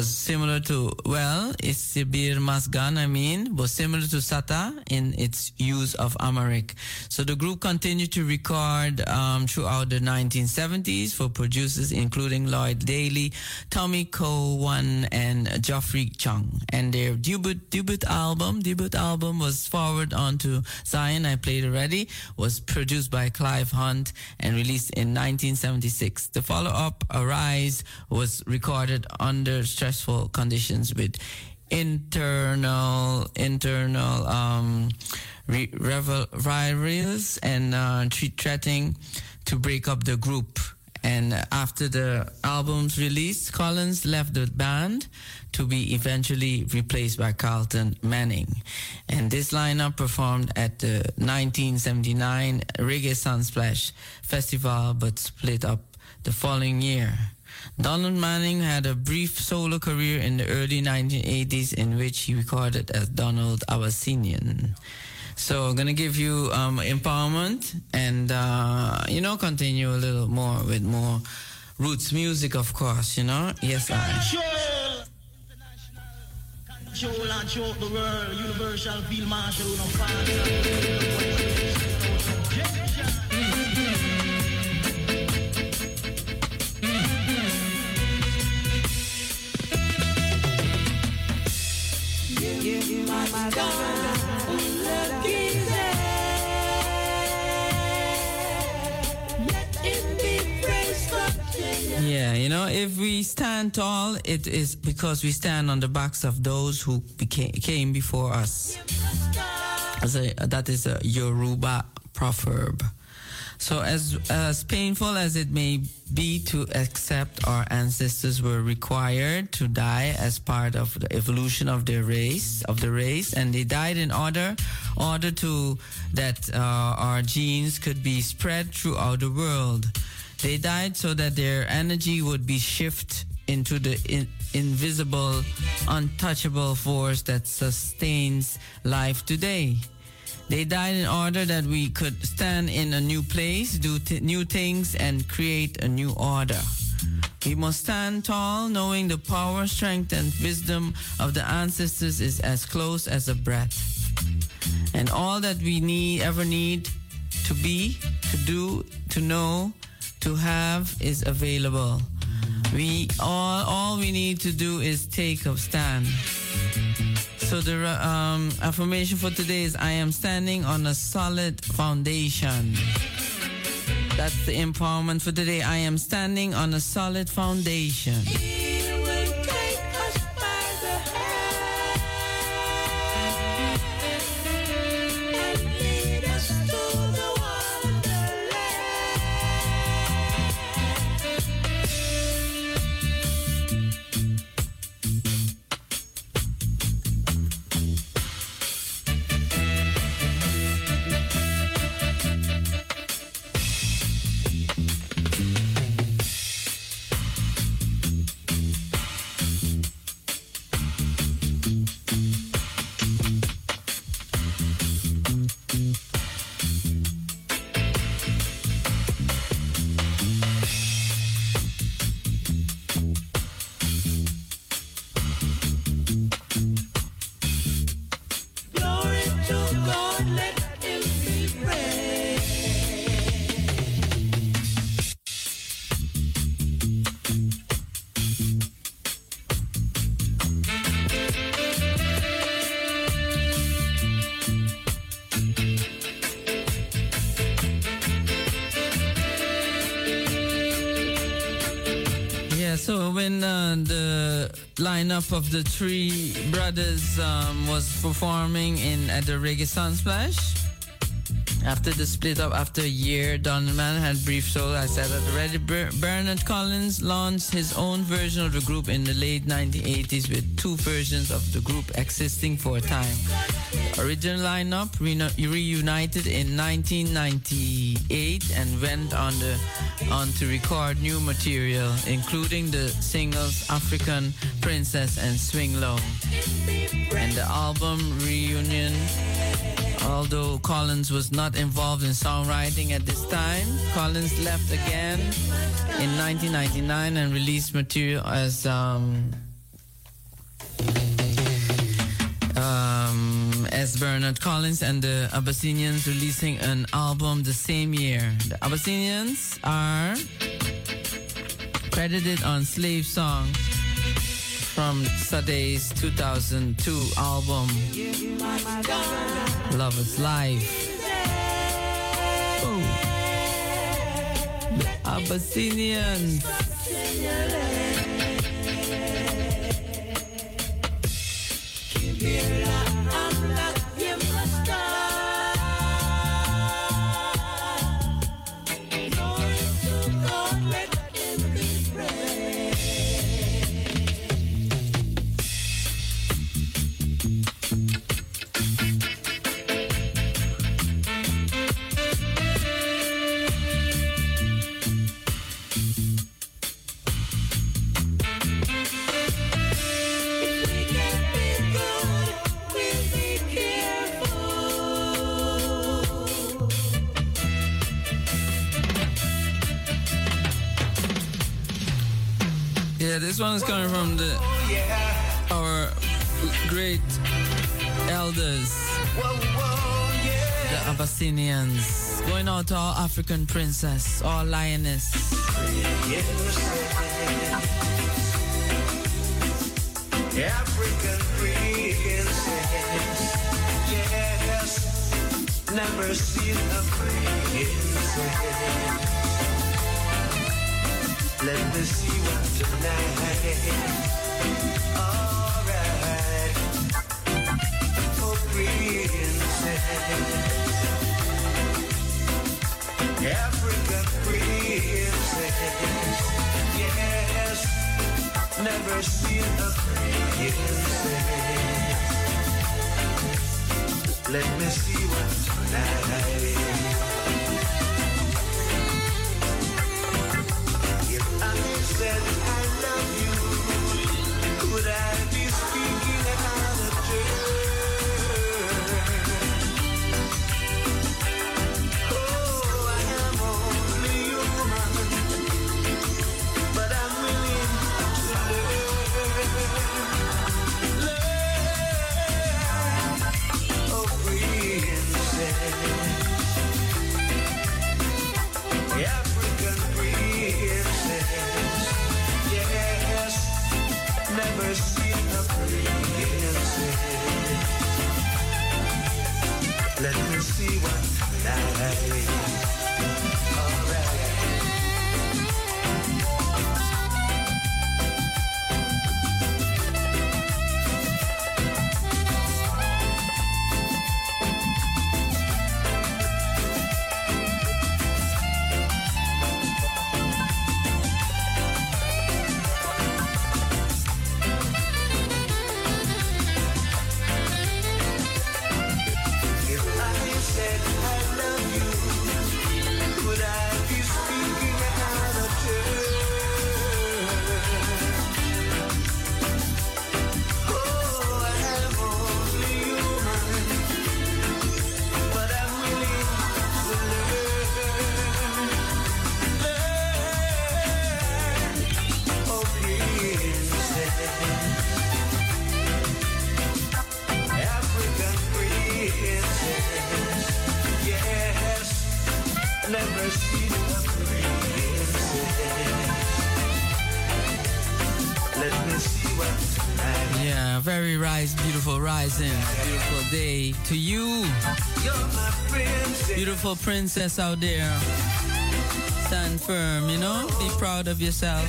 was similar to, well, Isibir Masgan, I mean, was similar to Satta in its use of Amharic. So the group continued to record um, throughout the 1970s for producers including Lloyd Daley, Tommy Cowan, and Geoffrey Chung. And their debut, debut album, debut album was Forward Unto Zion, I played already, was produced by Clive Hunt and released in 1976. The follow-up, Arise, was recorded under stressful conditions with internal internal um, re- rivalries and uh, threatening to break up the group. And after the album's release, Collins left the band to be eventually replaced by Carlton Manning. And this lineup performed at the 1979 Reggae Sunsplash Festival but split up the following year. Donald Manning had a brief solo career in the early 1980s in which he recorded as Donald Abyssinian. So I'm gonna give you um, empowerment and uh, you know continue a little more with more roots music, of course. You know, yes, I. Yeah, you know, if we stand tall, it is because we stand on the backs of those who became, came before us. A, that is a Yoruba proverb. So, as, as painful as it may be to accept our ancestors were required to die as part of the evolution of their race, of the race, and they died in order, order to that uh, our genes could be spread throughout the world. They died so that their energy would be shifted into the in, invisible, untouchable force that sustains life today. They died in order that we could stand in a new place, do new things, and create a new order. We must stand tall, knowing the power, strength, and wisdom of the ancestors is as close as a breath. And all that we need, ever need to be, to do, to know, to have is available. We all, all we need to do is take a stand. So the um, affirmation for today is I am standing on a solid foundation. That's the empowerment for today. I am standing on a solid foundation. Lineup of the three brothers um, was performing in at the Reggae Sunsplash, after the split up after a year, Donovan had brief solo. I said that already. Ber- Bernard Collins launched his own version of the group in the late 1980s with two versions of the group existing for a time. Original lineup reunited in 1998 and went on the on to record new material, including the singles "African Princess" and "Swing Low." And the album reunion Although Collins was not involved in songwriting at this time, Collins left again in 1999 and released material as um, um, as Bernard Collins and the Abyssinians, releasing an album the same year. The Abyssinians are credited on Slave Song from Sade's 2002 album Lovers Live. Oh. The Abyssinians. One is coming from the our great elders, the Abyssinians. Going out to all African princess, all lioness. African princess, yes, never seen a princess. Let me see one tonight. Alright, oh princess, African princess, yes, never seen a princess. Let me see one tonight. Let me see one tonight. Beautiful day to you, beautiful princess out there. Stand firm, you know. Be proud of yourself.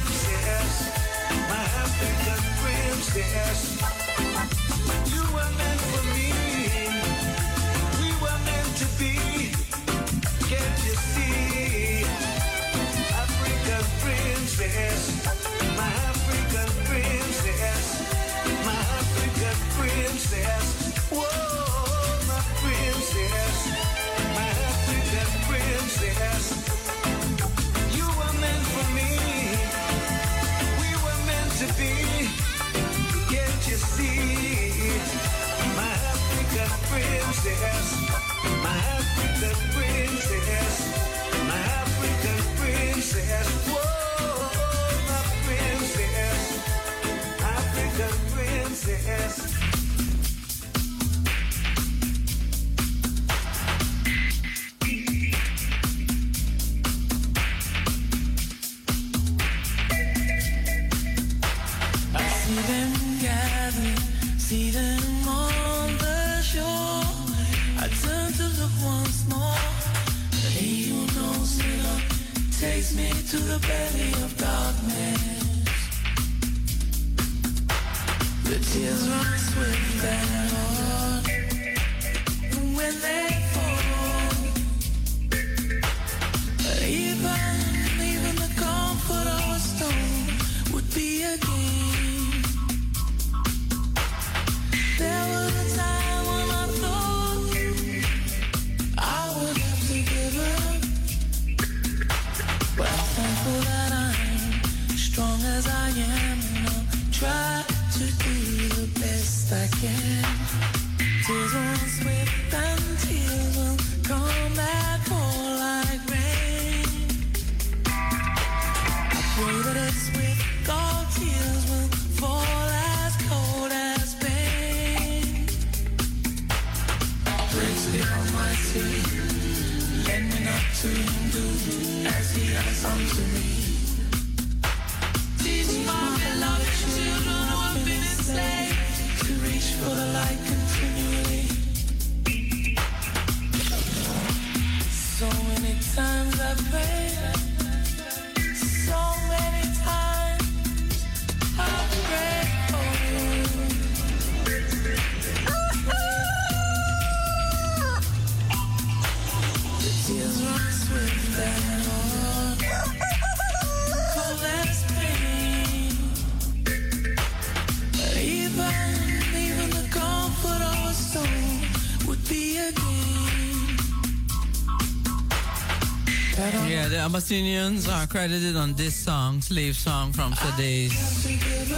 Abyssinians are credited on this song, Slave Song from Sade's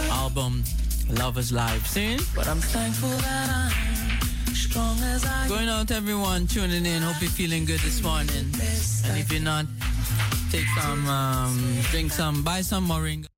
album, Lovers Live. See? But I'm thankful that I'm strong as I Going out, everyone tuning in. Hope you're feeling good this morning. And if you're not, take some, um, drink some, buy some moringa.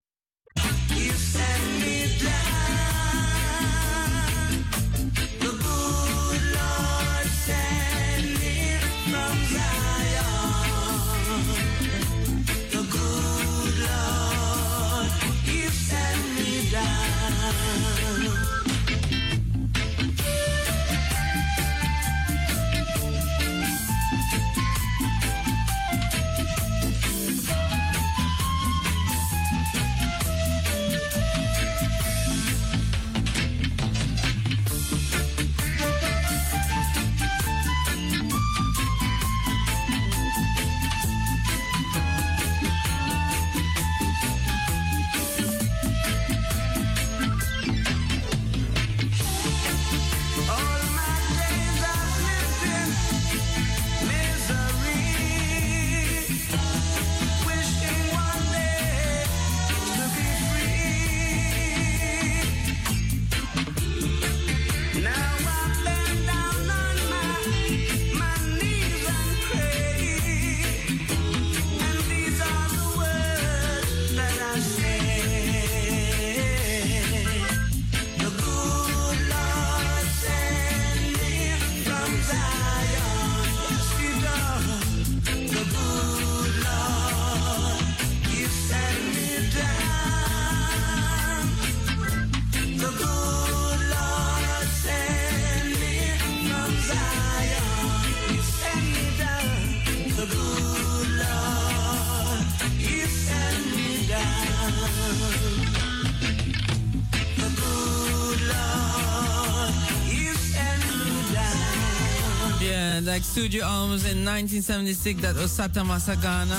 Studio albums in 1976, that was Satta Massagana.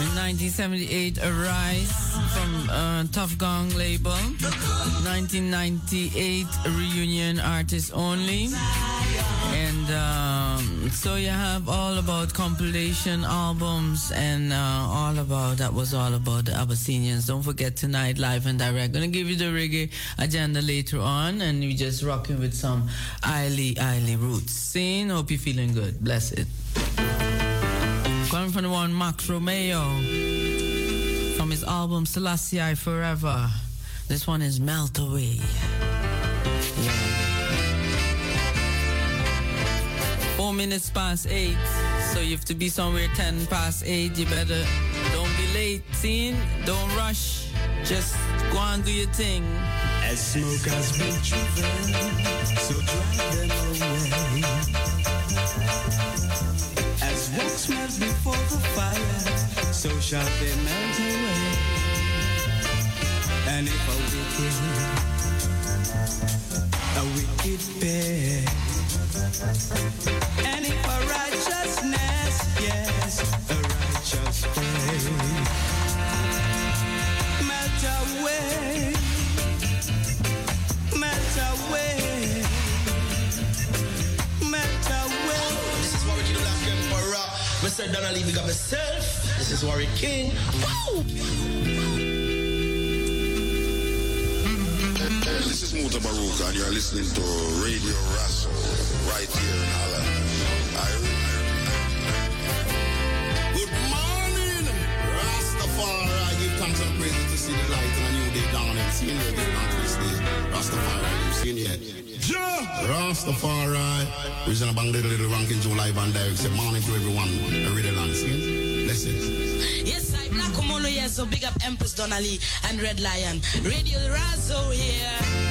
In 1978, Arise from uh, Tough Gong label. 1998, Reunion Artist Only. And um, so you have all about compilation albums and uh, all about, that was all about the Abyssinians. Don't forget tonight, live and direct. Gonna give you the reggae agenda later on and we just rocking with some Eily Eily roots. Scene, hope you're feeling good. Bless it. Coming from the one Max Romeo from his album Selassie Forever. This one is Melt Away. minutes past 8. So you have to be somewhere 10 past 8. You better don't be late, teen. Don't rush. Just go and do your thing. As smoke has been driven, so drive them away. As wax melts before the fire, so shall they melt away. And if a wicked, a wicked bear and if righteousness, yes, a righteous pay, melt away, melt away, melt away. This is Warwick the Black Emperor. Mr. Donnelly, big up myself. This is Warwick King. Woo! This is Mutabaruka, and you're listening to Radio Rasso right here in Holland. Good morning, Rastafari. I give thanks and praises to see the light and a new day dawning. See you again on this day. Rastafari, you seen yet? Yeah. Rastafari. Reason about little little ranking Joe live and direct. Say morning to everyone. I read the land. See? Blessings. Yes, I Black Omolo here, so big up Empress Donnelly and Red Lion. Radio Razo here.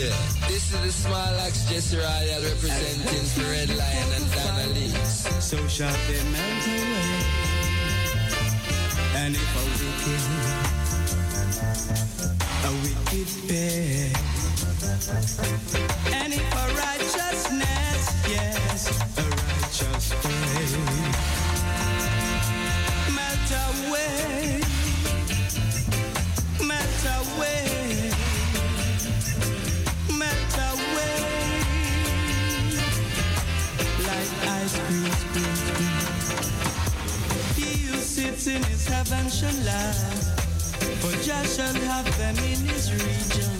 Yeah. This is the Small Axe Jesse Royal representing the Red Lion and Donnelly. So shall they melt away. And if a wicked, a wicked pay, and if a righteousness, in his heaven shall laugh, for Jah shall have them in his region.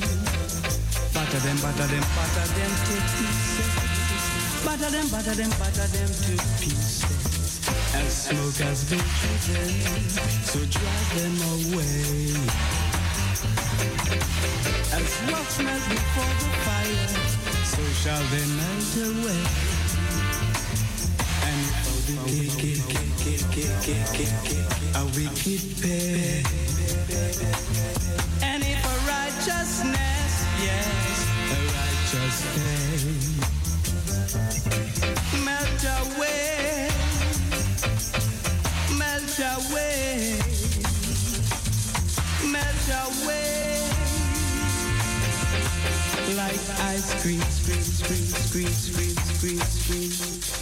Batter them, batter them, batter them to pieces. Batter them, batter them, batter them to pieces. As smoke has been driven, so drive them away. As wax melt before the fire, so shall they melt away. And a wicked, a wicked pair. And if a righteousness, yes, a righteous pain. Melt away, melt away, melt away. Like ice cream, cream, cream, cream, cream, cream, cream.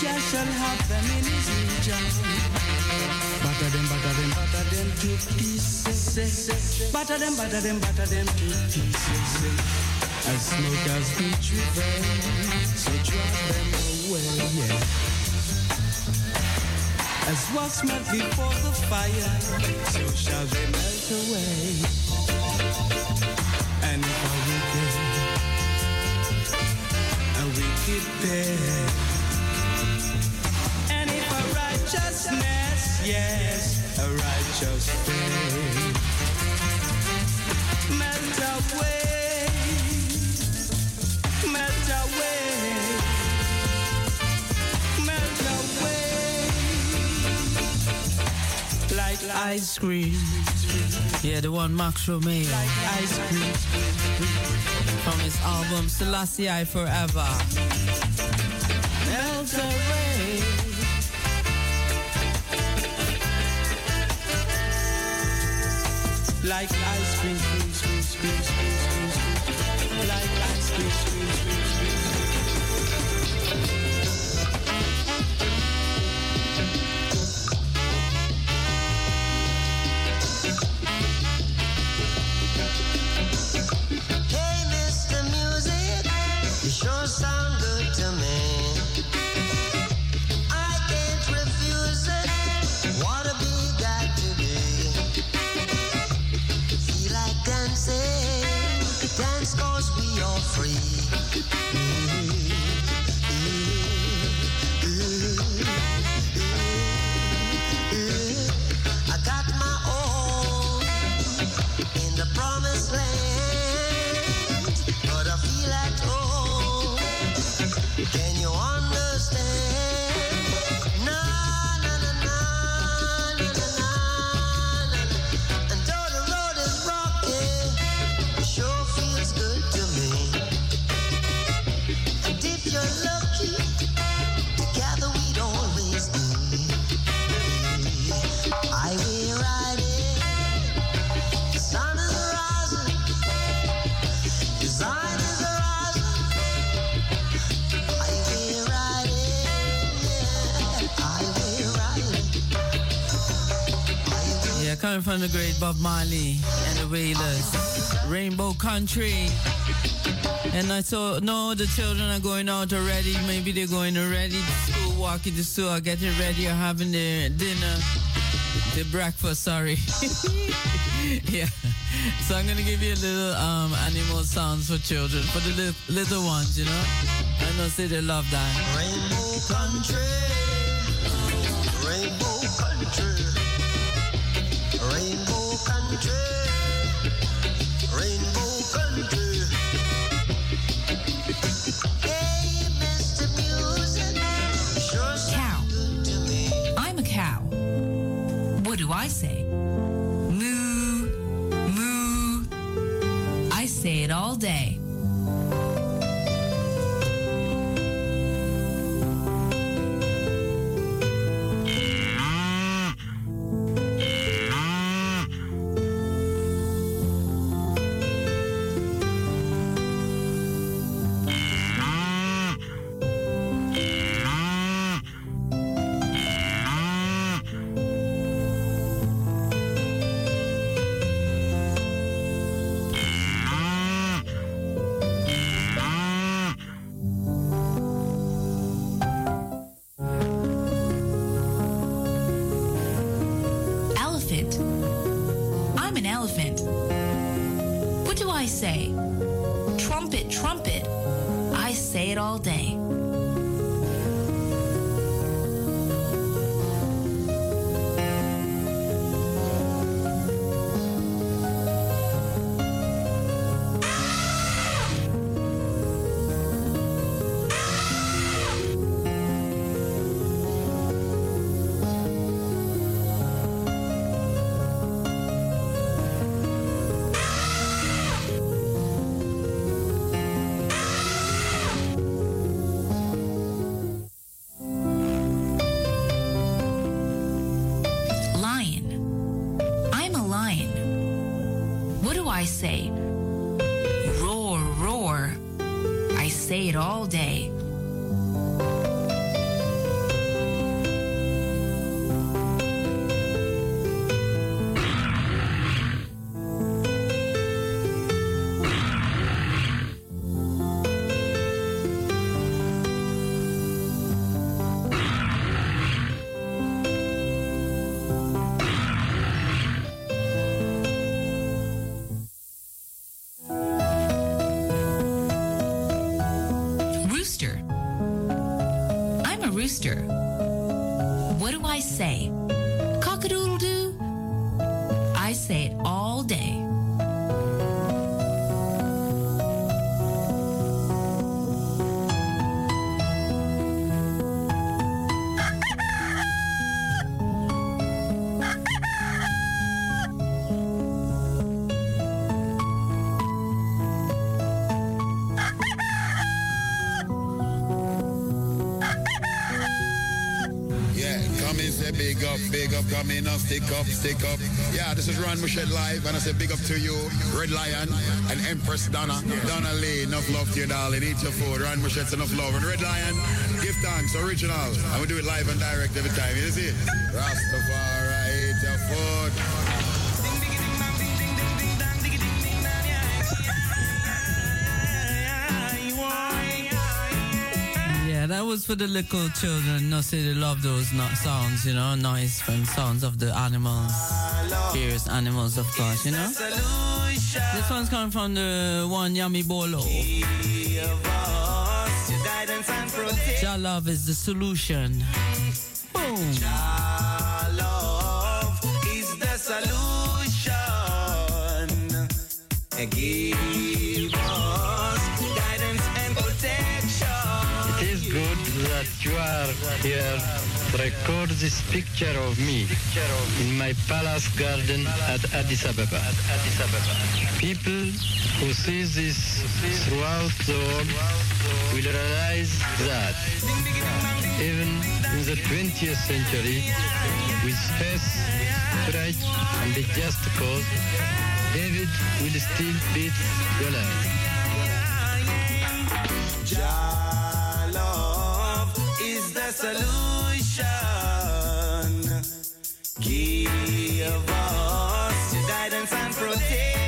Jah shall have them in his region. Batter them, batter them, batter them to pieces. Eh, eh. Batter them, batter them, batter them to pieces. Eh. As smoke has been driven, so drive them away, yeah. As wax melt before the fire, so shall they melt away. And if I wicked, a wicked pair, righteousness, yes, a righteous pair, melt away, melt away, melt away, Like ice cream. Yeah, the one Max Romeo. like ice cream. From his album Selassie I Forever. Like ice cream, cream, cream, cream, cream, from the great Bob Marley and the Wailers. Rainbow Country. And I saw, no, the children are going out already. Maybe they're going already to school, walking to school, getting ready, or having their dinner, their breakfast, sorry. yeah. So I'm going to give you a little um, animal sounds for children, for the li- little ones, you know? I know, say they love that. Rainbow country, rainbow country, day. Up, big up, come in stick up, stick up. Yeah, this is Ron Mushet live, and I say big up to you, Red Lion and Empress Donna. Donna Lee, enough love to you, darling. Eat your food. Ron Mouchette's enough love. And Red Lion, give thanks, original. And we do it live and direct every time. You see? Rastafari, was for the little children. No, say they love those sounds, you know, noise from sounds of the animals, various animals, of course, you know. This one's coming from the one Yami Bolo. Jah love is the solution. Record this picture of me in my palace garden at Addis Ababa. People who see this throughout the world will realize that even in the 20th century, with faith, courage, and a just cause, David will still beat Goliath. The solution. Give us your guidance and protection.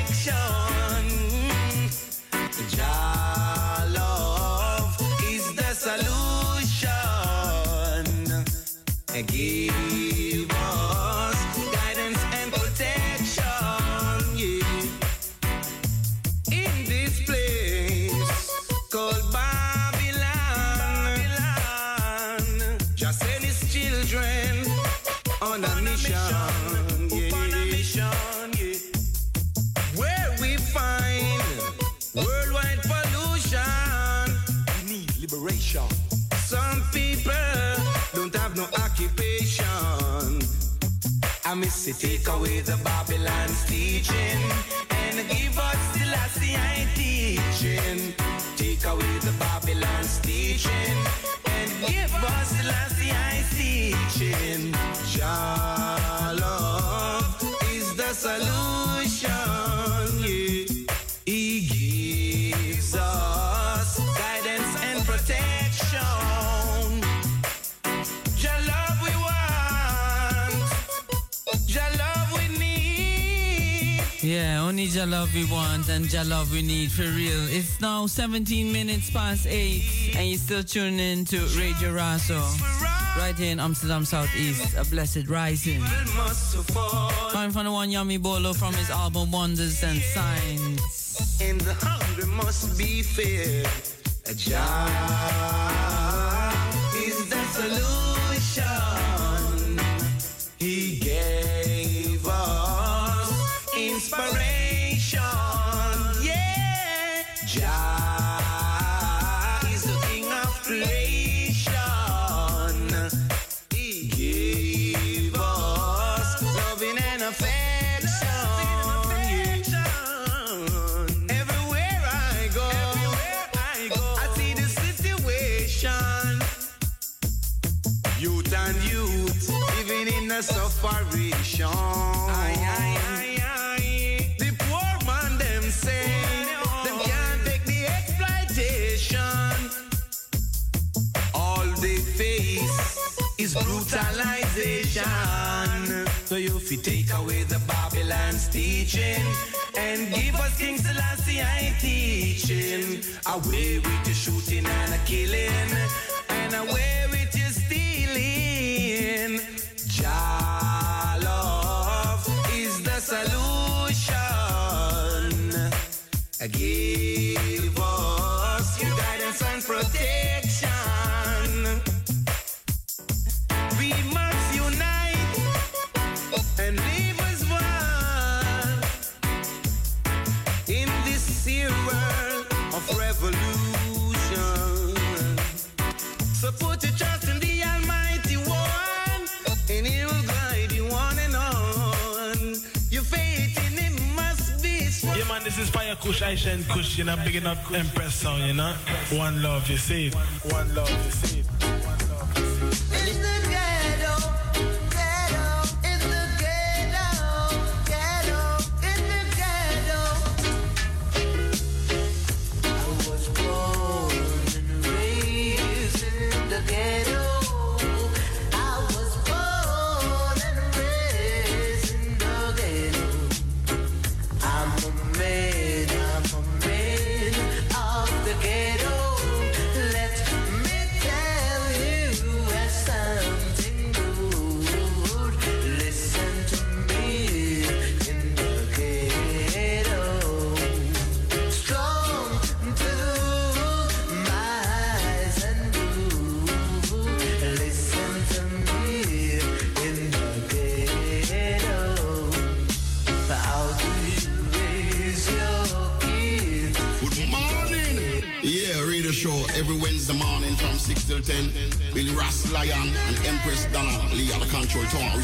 I miss take away the Babylon's teaching and give us the last teaching. Take away the Babylon's teaching and give us the last teaching. Jah is the solution. Yeah. Only Jah love we want and Jah love we need for real. It's now 17 minutes past 8 and you're still tuning in to Radio Raso. Right here in Amsterdam Southeast, a blessed rising. Coming from the one Yami Bolo from his album Wonders and Signs. And the hungry must be fed. Jah is the solution. Living in a separation. The poor man them say them can't take the exploitation. All they face is brutalization. So you fi take away the Babylon's teaching and give us King Selassie I teaching. Away with the shooting and the killing, and away with your stealing. Is the solution. Give Kush, and Kush, you know, bigging up Empress song, you know. One love, you see it. One love, you see it. It's the ghetto, 6 till 10. Billy Ross Lion and Empress Donna Lee at the control tower.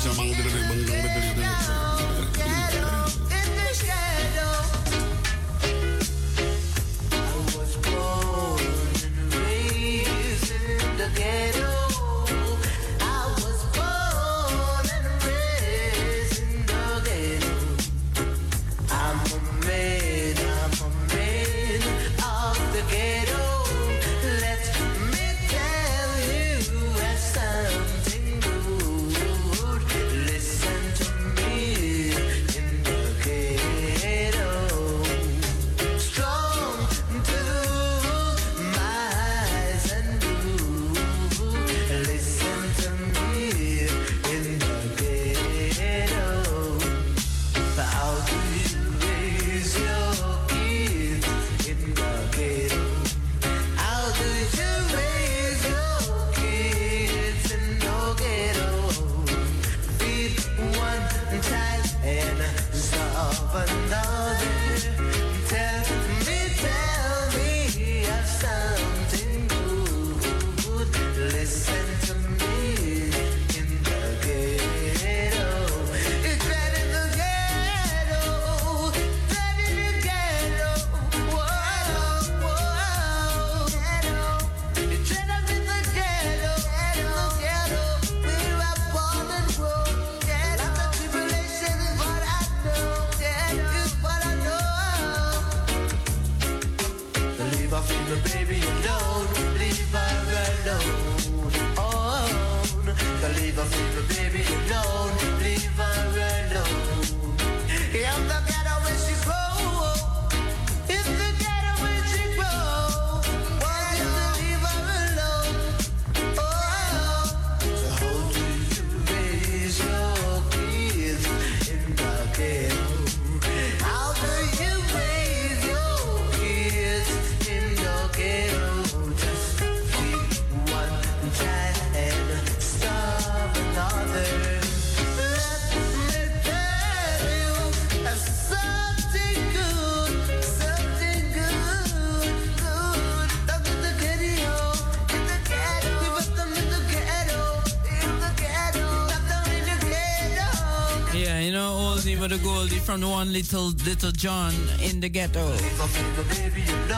Little little John in the ghetto.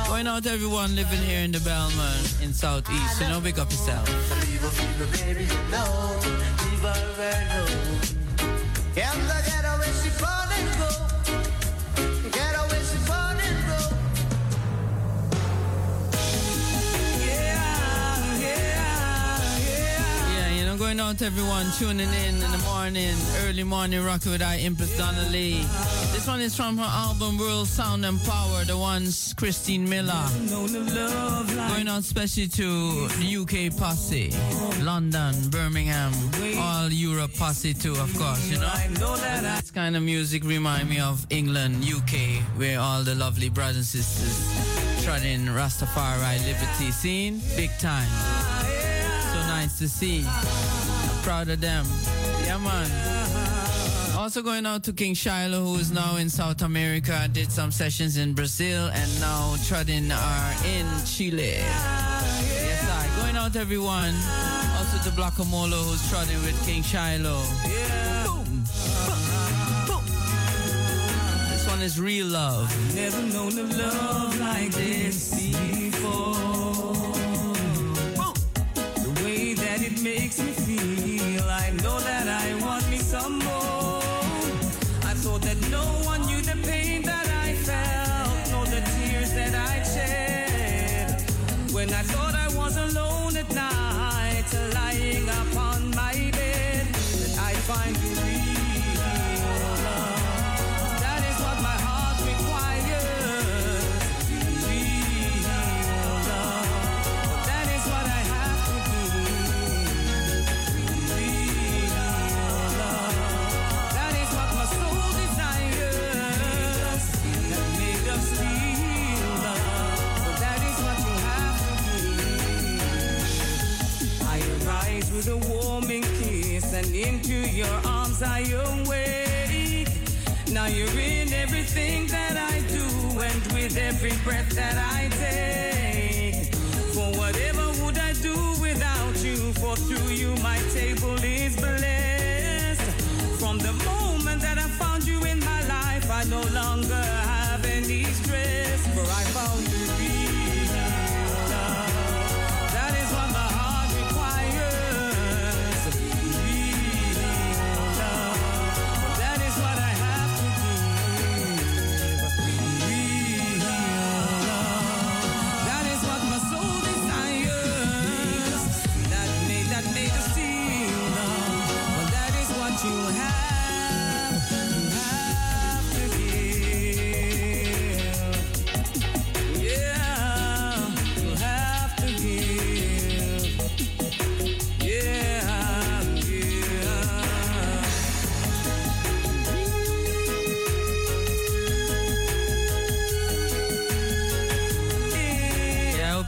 Going out to everyone living here in the Bijlmer in Southeast, you know, big up yourself. Leave her, fever, baby, alone. Leave her alone. In the ghetto where she born and go. Ghetto where she born and go. Yeah, you know, going out to everyone tuning in in the morning, early morning, rocking with I Empress Donna Lee. This one is from her album World Sound and Power, the one's Christine Miller. Going out especially to the UK posse, London, Birmingham, all Europe posse too, of course, you know. This kind of music remind me of England, UK, where all the lovely brothers and sisters trot in Rastafari liberty scene, big time. So nice to see. I'm proud of them. Yeah, man. Also going out to King Shiloh, who is now in South America, did some sessions in Brazil, and now trotting are in Chile. Yes, I. Going out everyone. Also to Blackamolo, who's trotting with King Shiloh. Boom. Boom. This one is real love. Never known a love like this before. The way that it makes me feel, I know that I want me some more. When I thought into your arms I awake. Now you're in everything that I do, and with every breath that I take. For whatever would I do without you? For through you my table is blessed. From the moment that I found you in my life, I no longer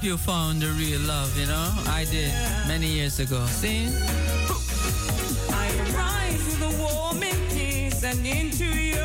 you found the real love, you know? I did many years ago. See? I rise with a kiss, and into your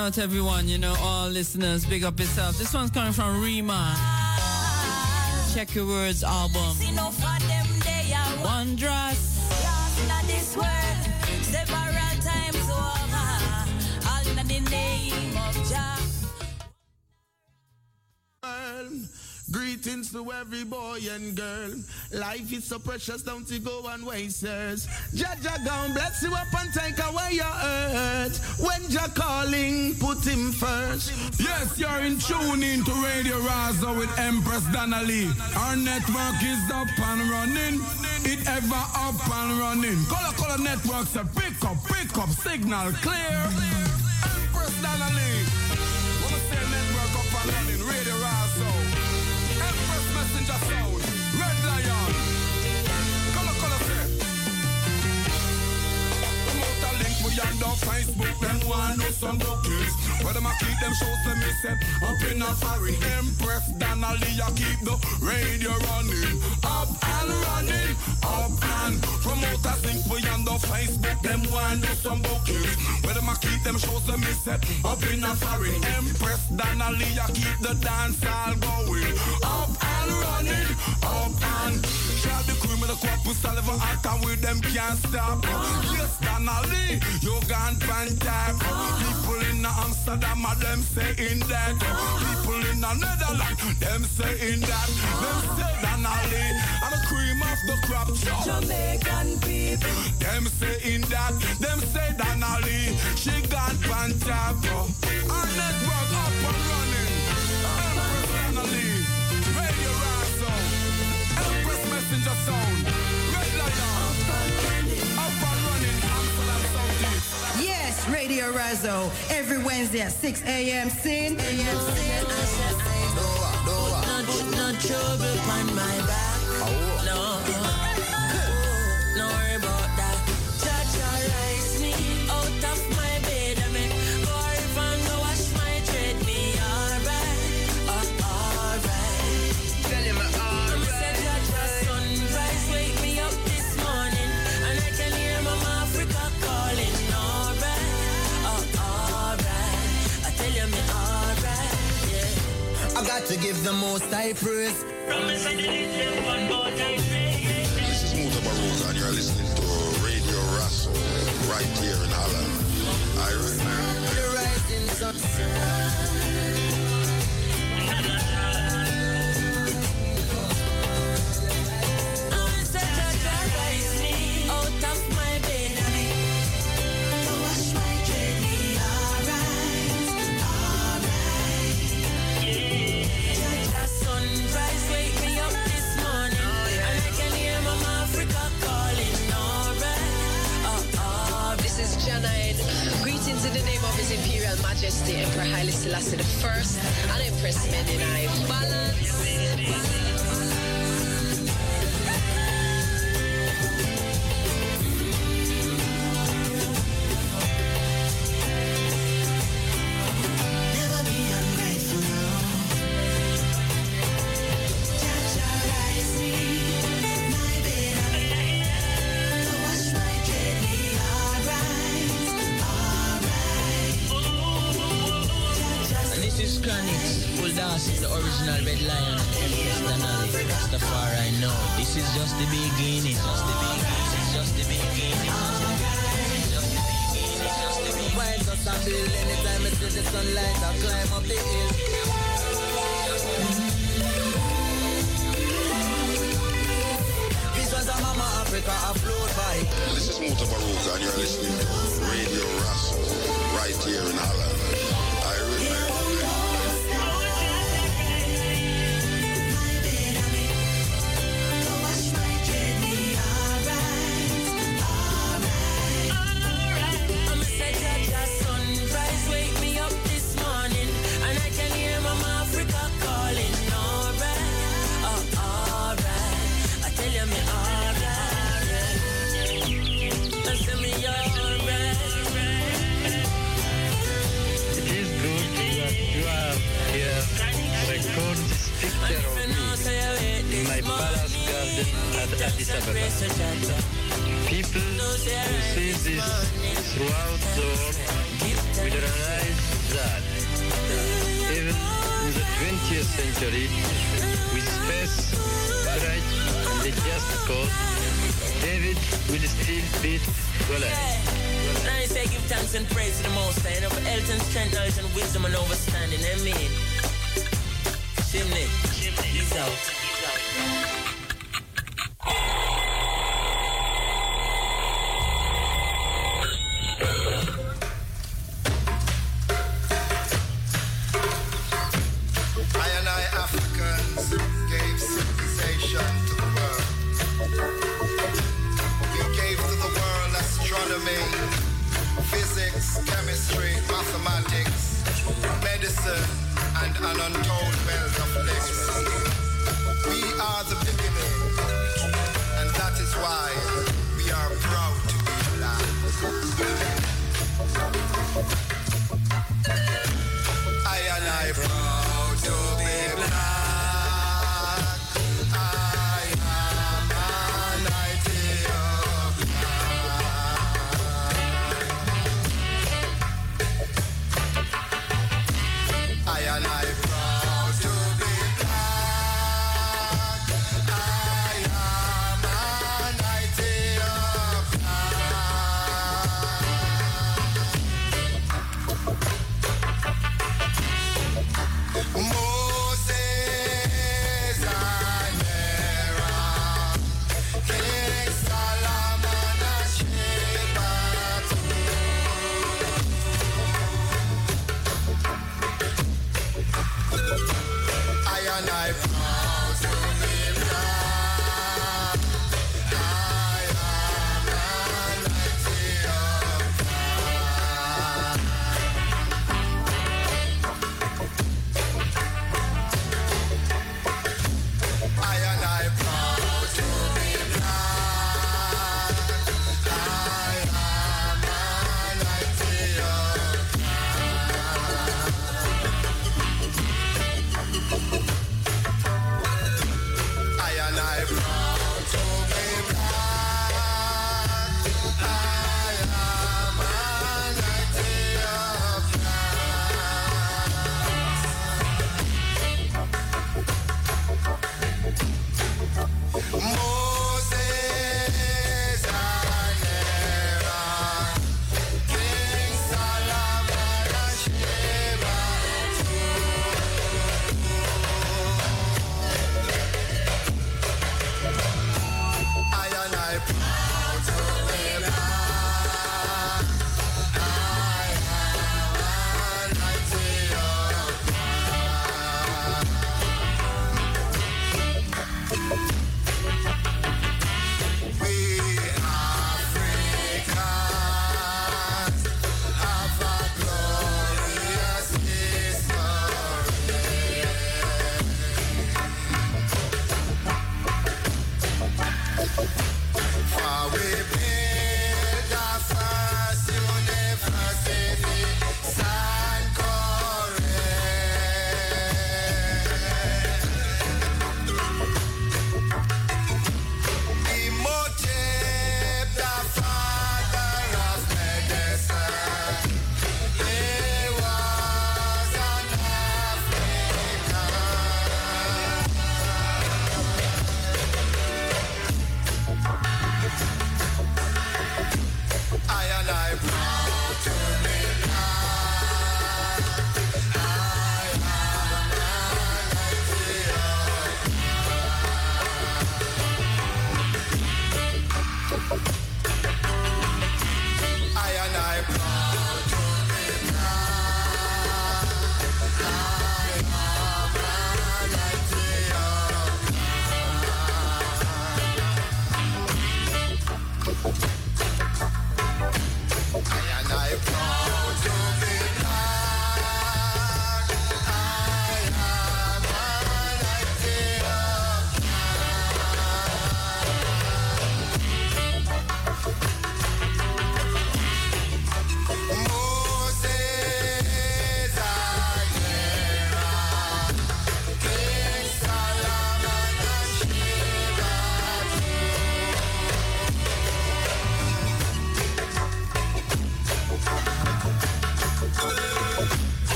out everyone, you know, all listeners, big up yourself. This one's coming from Rima. Check Your Words album. See no To every boy and girl. Life is so precious, don't you go and waste yours. Jaja gone, bless you up and take away your hurt. When Jah calling, put him first. Yes, you're in tune into Radio Raza with Empress Donna Lee. Our network is up and running. It ever up and running. Color Color Network say pick up, pick up, signal clear. The Facebook. Them want know some bookings. Where them a keep them shows them set up in a foreign. Empress Donna Lee a keep the radio running. Up and running. Up and promote a link we on the Facebook. Them want know some bookings. Where them a keep them shows them set up in a foreign. Empress Donna Lee a keep the dance all going. Up and running. Up and Shot the cream with a cup with saliva hot and with them can't stop. Yes, Donna Lee, you gone pan tap. People in Amsterdam, a them saying that. People in the Netherlands, them saying that. Them say Donna Lee, I'm the cream of the crop. Jamaican people. Them saying that. Them say Donna Lee, Radio every Wednesday at 6 a.m. Sin. Put no give the most high praise. Promise I did it one more time. This is Mutabaruka, and you're listening to Radio Rasso right here in Holland. Iron. The rising sun. Imperial Majesty Emperor Haile Selassie I and Empress Menenai. Balance.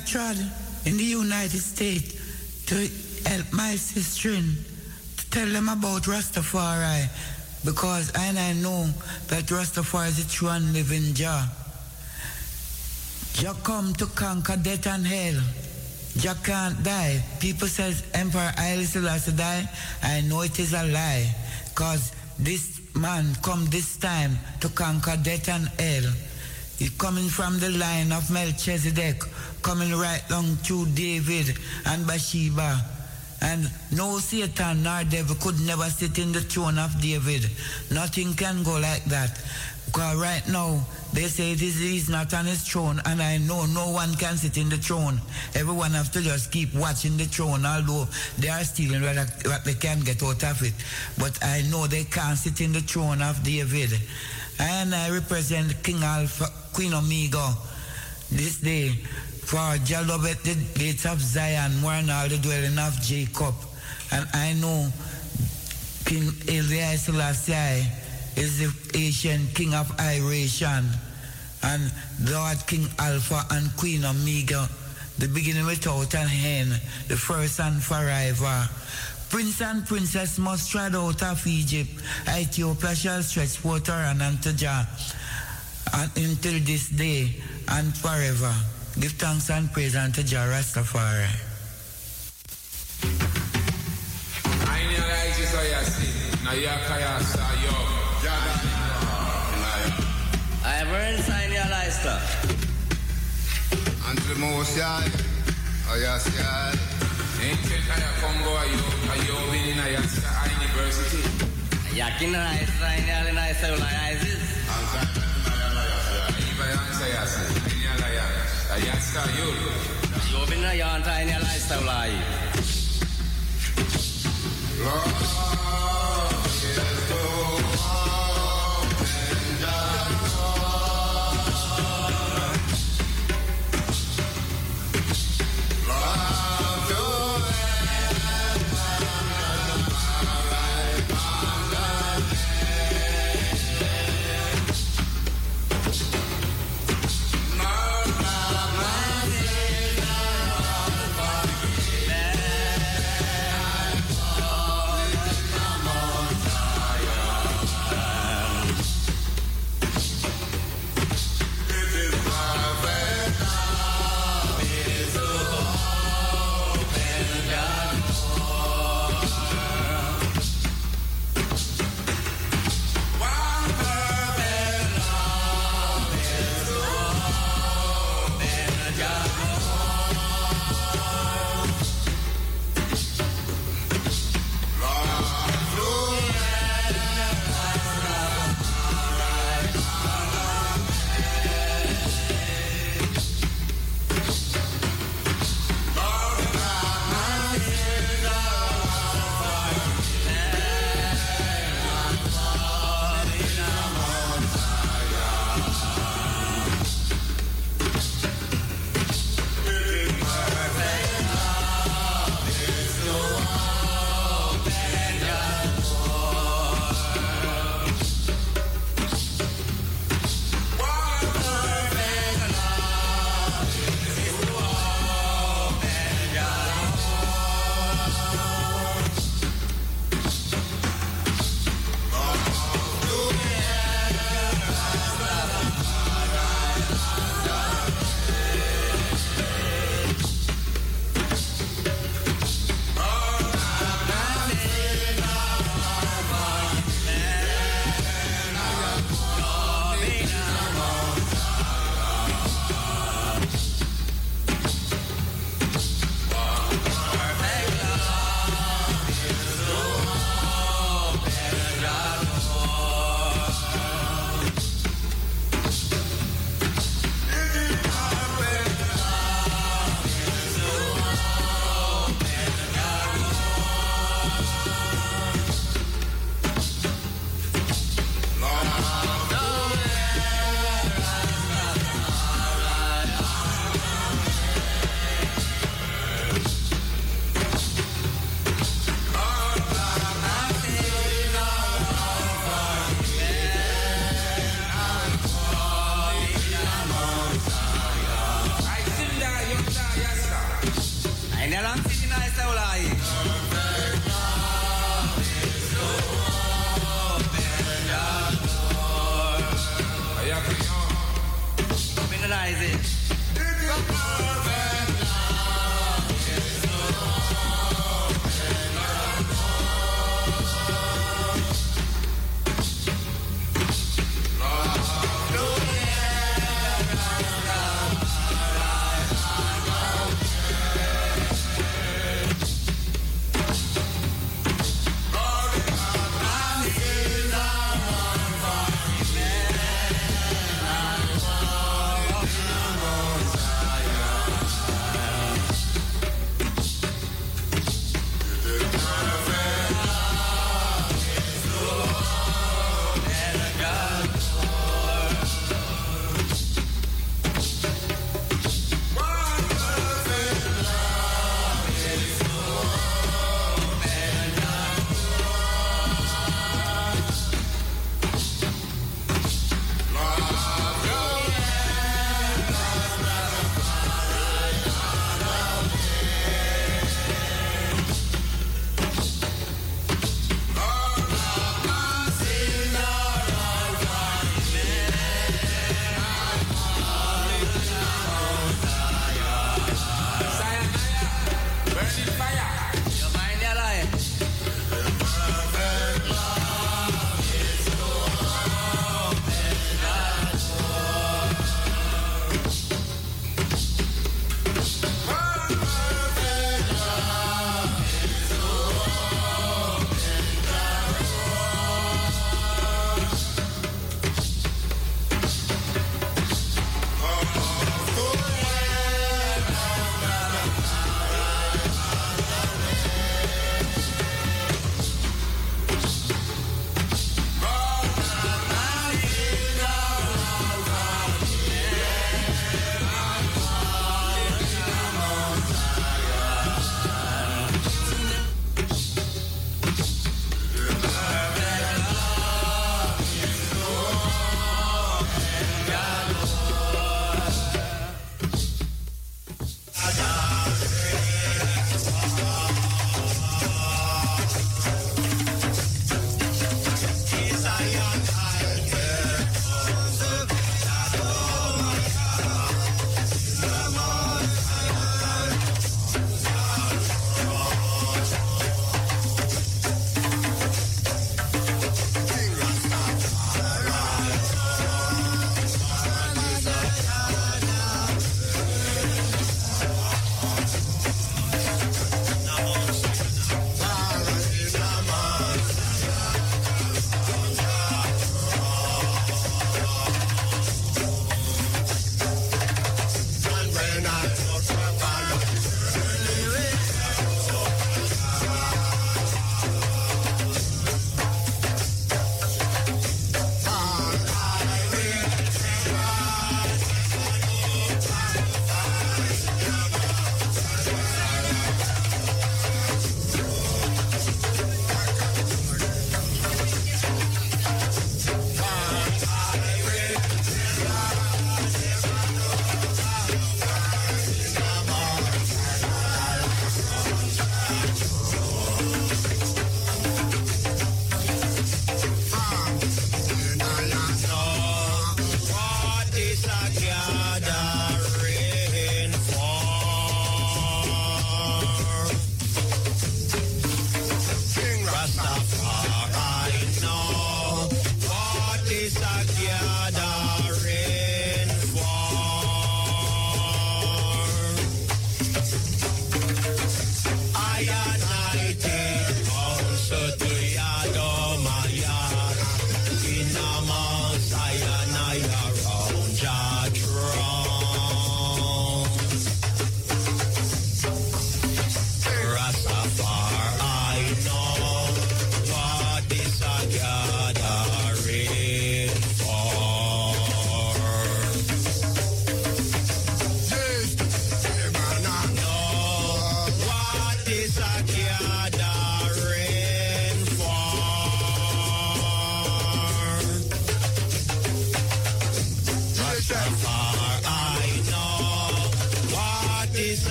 I tried in the United States to help my sister to tell them about Rastafari because and I know that Rastafari is a true and living Jah. Jah come to conquer death and hell. Jah can't die. People says Emperor Haile Selassie die. I know it is a lie. Cause this man come this time to conquer death and hell. He coming from the line of Melchizedek, coming right long to David and Bathsheba. And no Satan nor devil could never sit in the throne of David. Nothing can go like that. Because right now, they say this is not on his throne, and I know no one can sit in the throne. Everyone have to just keep watching the throne, although they are stealing what they can get out of it. But I know they can't sit in the throne of David. And I represent King Alpha, Queen Omega, this day for Jah loveth the gates of Zion, than all the dwelling of Jacob. And I know King Haile Selassie is the ancient king of Iration. And Lord King Alpha and Queen Omega, the beginning without an end, the first and forever. Prince and princess must tread out of Egypt. Ethiopia shall stretch forth her hand unto Jah and until this day and forever. Give thanks and praise unto Jah Rastafari. I have heard sign your lister. Unto the Most High, oh yes, God. Kaya Congo ayo ayo bini na yasa university. Yakin na sign your lister ulay ISIS. Iba yan sa yasa. Inya la ya. Lister ulay.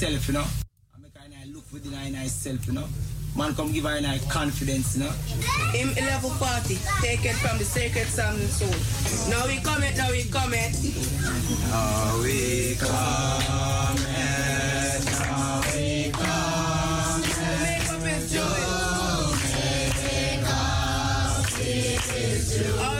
Her, in herself, you know. I make her in look within her, in herself, you know. Man come give her in confidence, you know. Him level 40, take it from the sacred psalm and soul. Now we come it, now we come it. Now we come it, now we come it. Make up his joy. Our joy,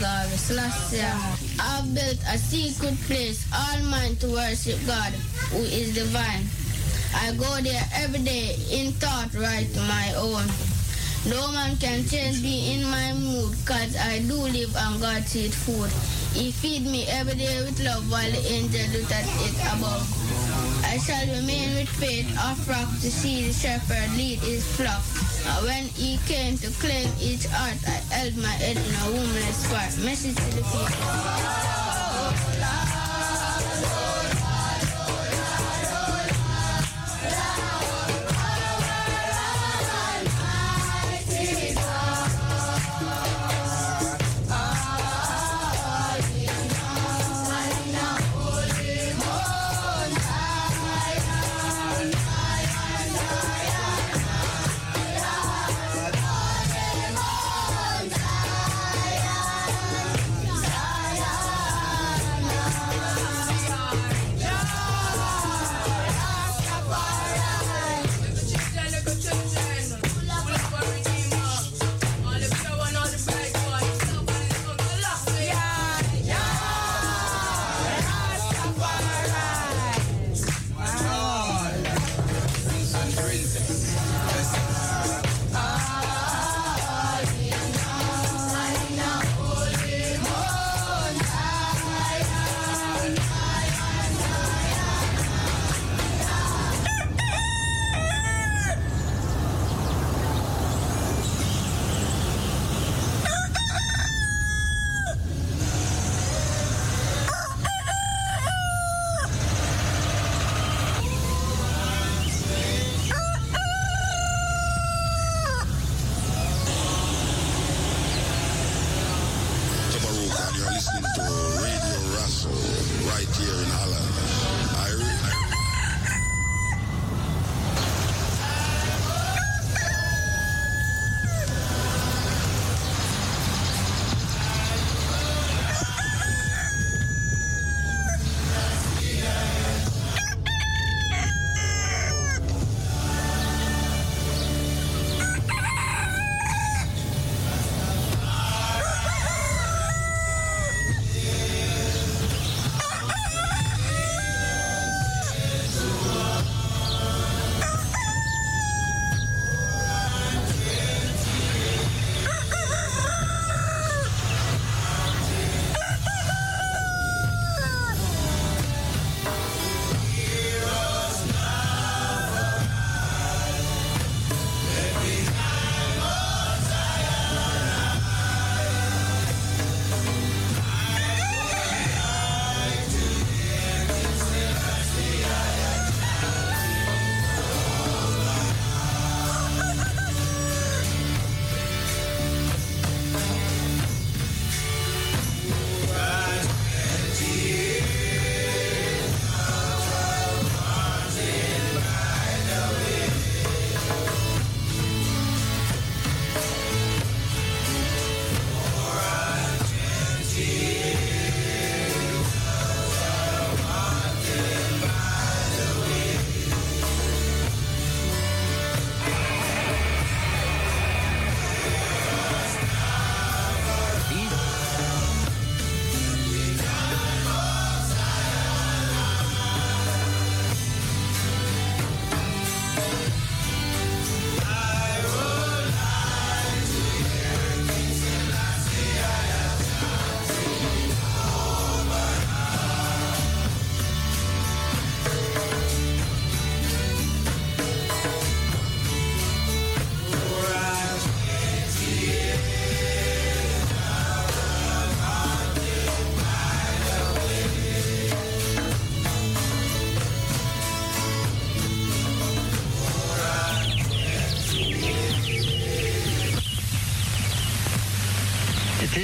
God Selassie. I've built a secret place, all mine to worship God, who is divine. I go there every day in thought right to my own. No man can change me in my mood, cause I do live on God's eat food. He feed me every day with love while the angel look at it above. I shall remain with faith of rock to see the shepherd lead his flock. When he came to claim each heart, my head in a woman's spot. Message to the people.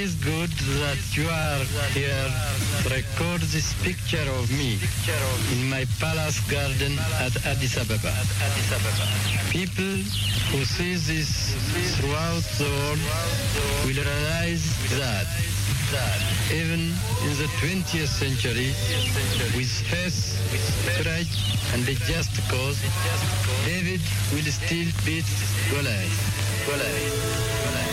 Is good that you are here to record this picture of me in my palace garden at Addis Ababa. People who see this throughout the world will realize that even in the 20th century, with faith, courage, and a just cause, David will still beat Goliath. Goliath. Dit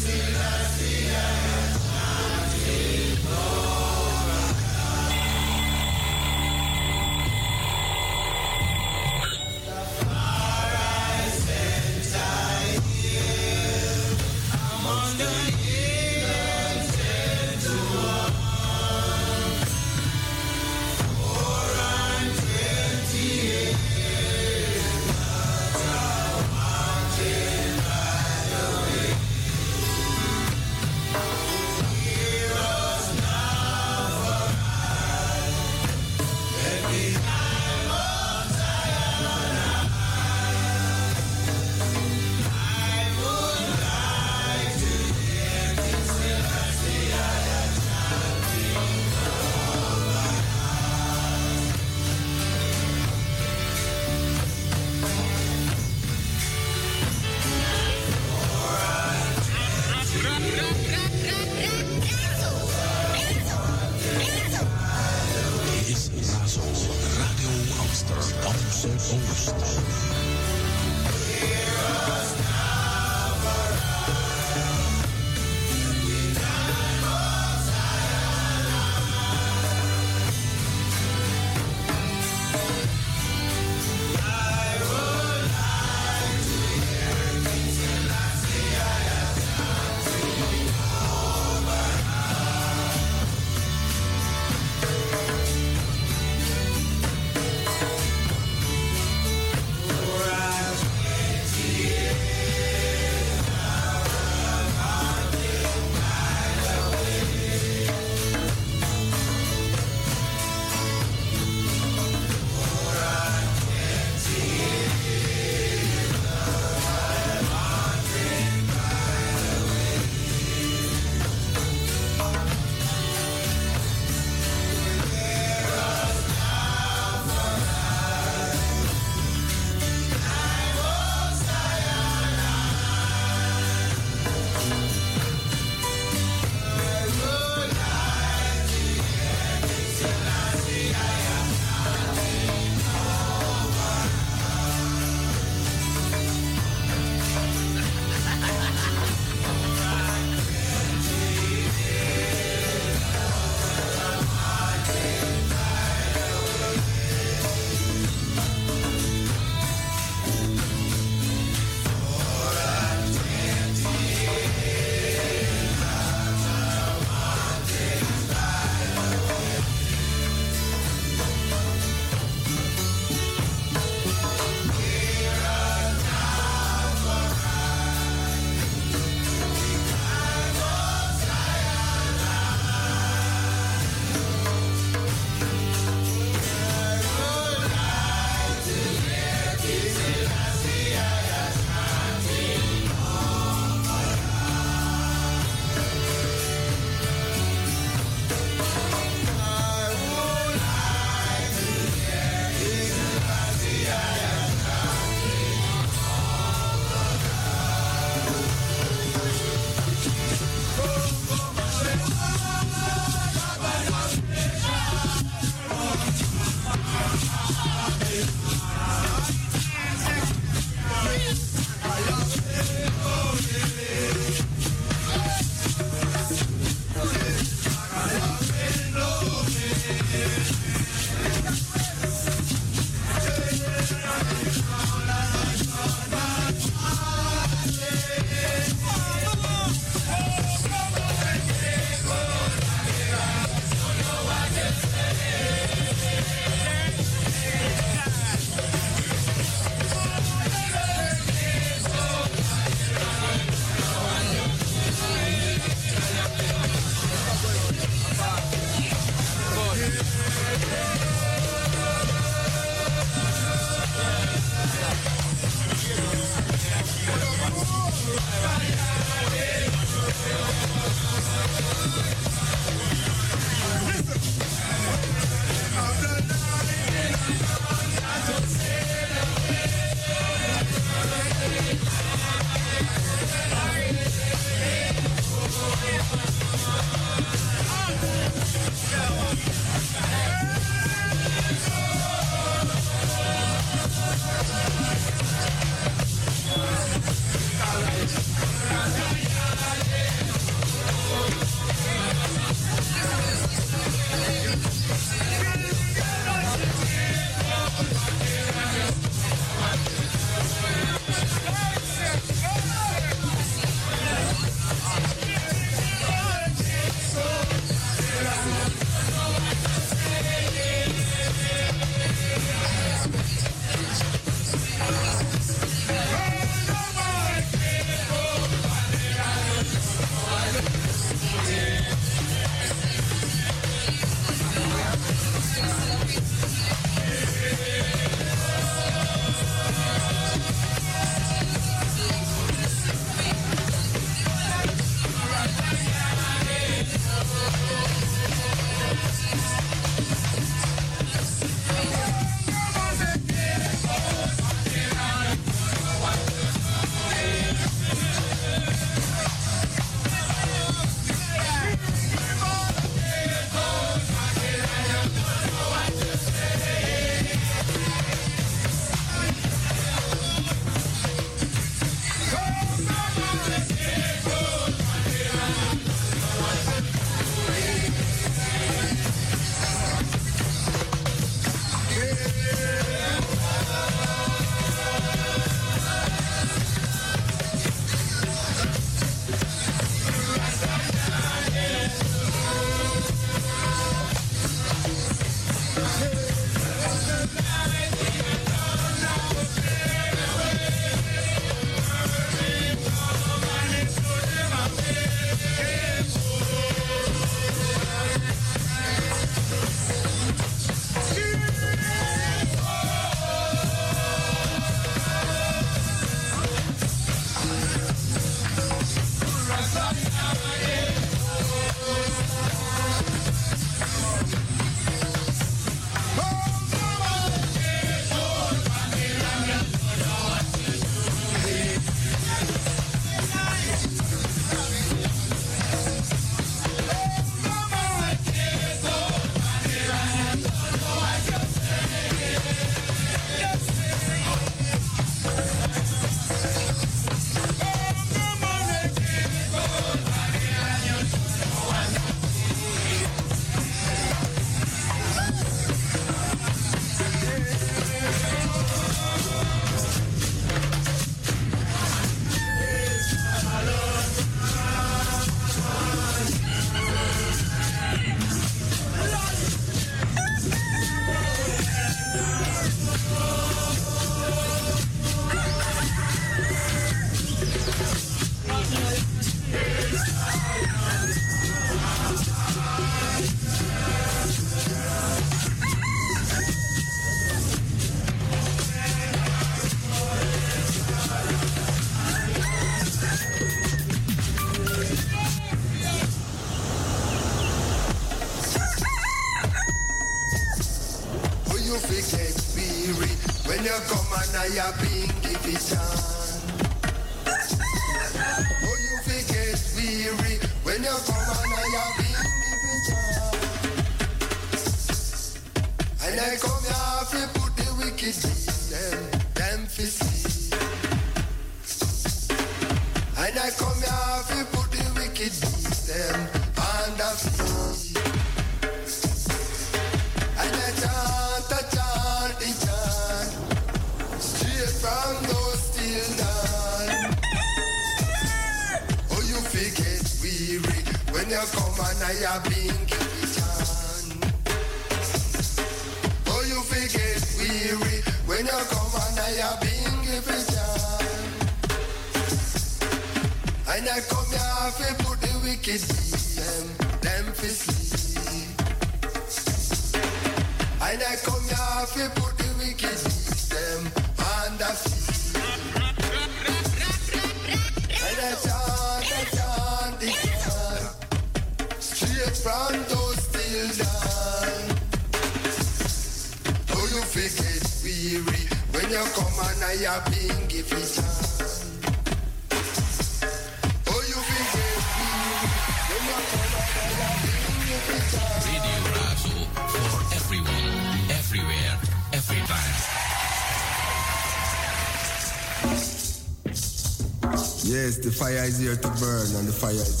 fire is here to burn and the fire is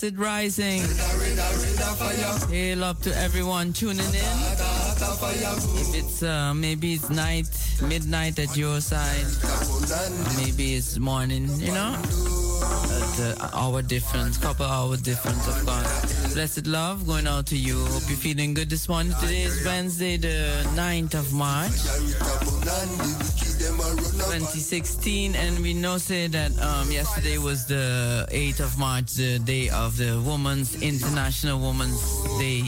Blessed rising. Hail up to everyone tuning in. If it's uh, maybe it's night, midnight at your side, maybe it's morning, you know, uh, hour difference, couple hour difference of course. Blessed love going out to you. Hope you're feeling good this morning. Today is Wednesday, the 9th of March. 2016 and we know say that um, yesterday was the 8th of March the day of the Women's International Women's Day.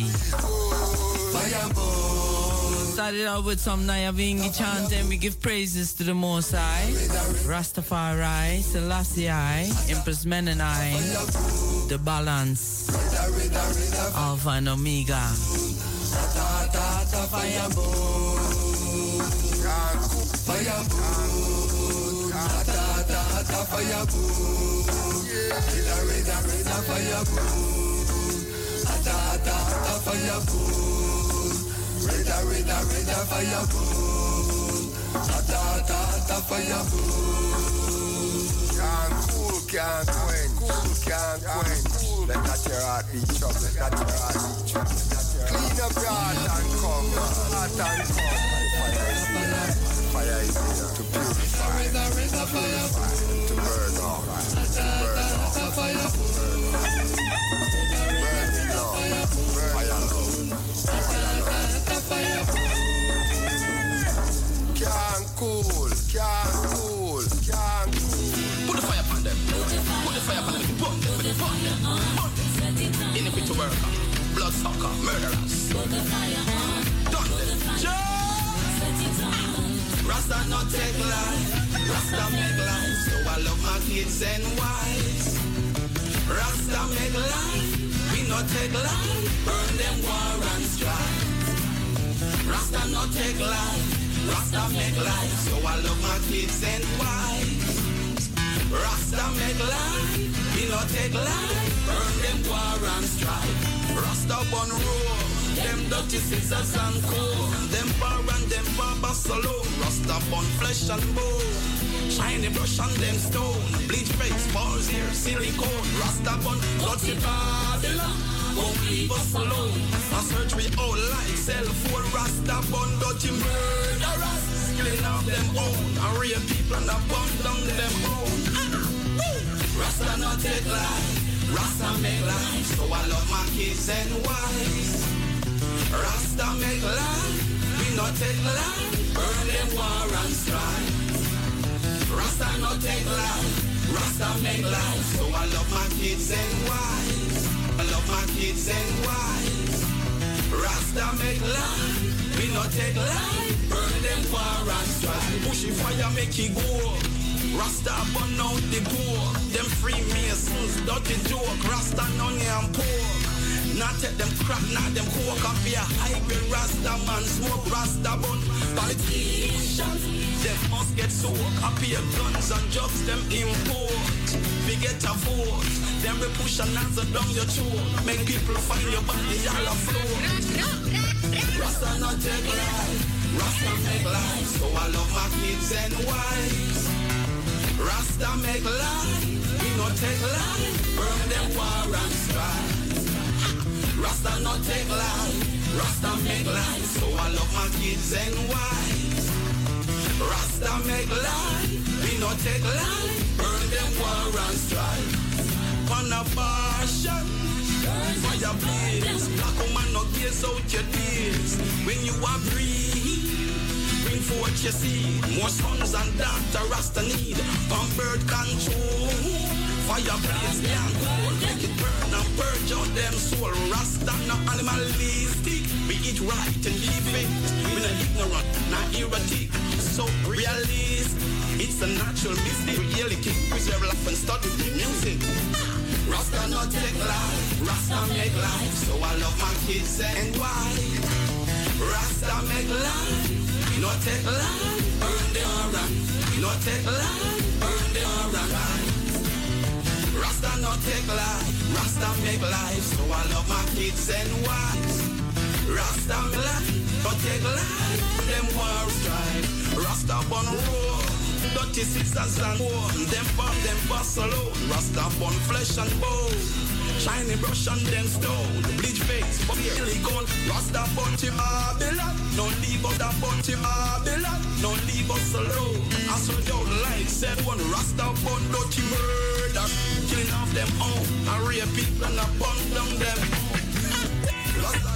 Started out with some Nyabinghi chant and we give praises to the Most High. Rastafari, Selassie I, Empress Menenai the balance Alpha and Omega ta fire burn. Red, red, red, fire burn. Ta ta ta fire burn. Red, red, red, fire burn. Ta ta ta fire burn. Can't cool, can't quench, can't quench. Let your let your. Clean up your heart and come, heart and come. Fire fire is to purify, purify, to burn off, to burn fire fire. Can't cool, can't cool, can't cool. Put the fire upon them. Put the fire upon them. Burn them. Burn them. Burn them. Iniquity worker, bloodsucker, murderers. Done them. Rasta not take life, Rasta make life. So I love my kids and wives. Rasta make life, we not take life. Burn them war and strife. Rasta not take life, Rasta make life. So I love my kids and wives. Rasta make life, we not take life. Burn them war and strife. Rasta on road. Them dirty scissors and comb. Them bar and them barber salon. Rasta bun flesh and bone. Shiny brush and them stone. Bleach face, balls here, silicone. Rasta bun, dirty Babylon. Won't leave us alone. I search we all like cell phone. Rasta bun, dirty murderers. Killing our them own. And real people and bum down them own. Rasta not take life, Rasta make life. So I love my kids and wives. Rasta make life, we not take life. Burn them war and strife. Rasta not take life, Rasta make life. So I love my kids and wives. I love my kids and wives. Rasta make life, we not take life. Burn them war and strife. Bushy fire make it go. Rasta burn out the door. Them Freemasons, dirty joke. Rasta none and poor. Not take them crack, not them coke up here. Hybrid Rasta man, smoke Rasta bun. Politicians, them must get soaked. Up here guns and drugs, them import. We get a vote. Then we push an answer down your throat. Make people find your body all afloat. Rasta not take life. Rasta make life. So I love my kids and wives. Rasta make life. We not take life. Burn them war and strife. Rasta not take life. Rasta make life. So I love my kids and wives. Rasta make life. We not take life. Burn them war and strife. On a passion. Fire blaze. Black woman no gaze out your days. When you are free Bring forth your seed. More sons and daughters Rasta need. From birth control. Fire blaze can't cool. Make it burn and purge out them soul. Rasta no animalistic. We eat right and live it. We not ignorant, not erratic. So realist. It's a natural mystic. Really keep preserve life and study the music. Rasta not take life. Rasta make life. So I love my kids and wife. Rasta make life. Not take life. Burn the aura. Not take life. Rasta not take life. Rasta make life. So I love my kids and wives. Rasta life. Not take life. Them war strive. Rasta born roar. Dirty sisters and more. Them bomb, them bust alone. Rasta born flesh and bone. Shiny brush and them stone. Bleach face, but really gone. Rasta born to Babylon. No leave us that born to Babylon. No leave us alone. I saw down like said one. Rasta born dirty murder. Killing off them own. And real people and I burn down them. Rasta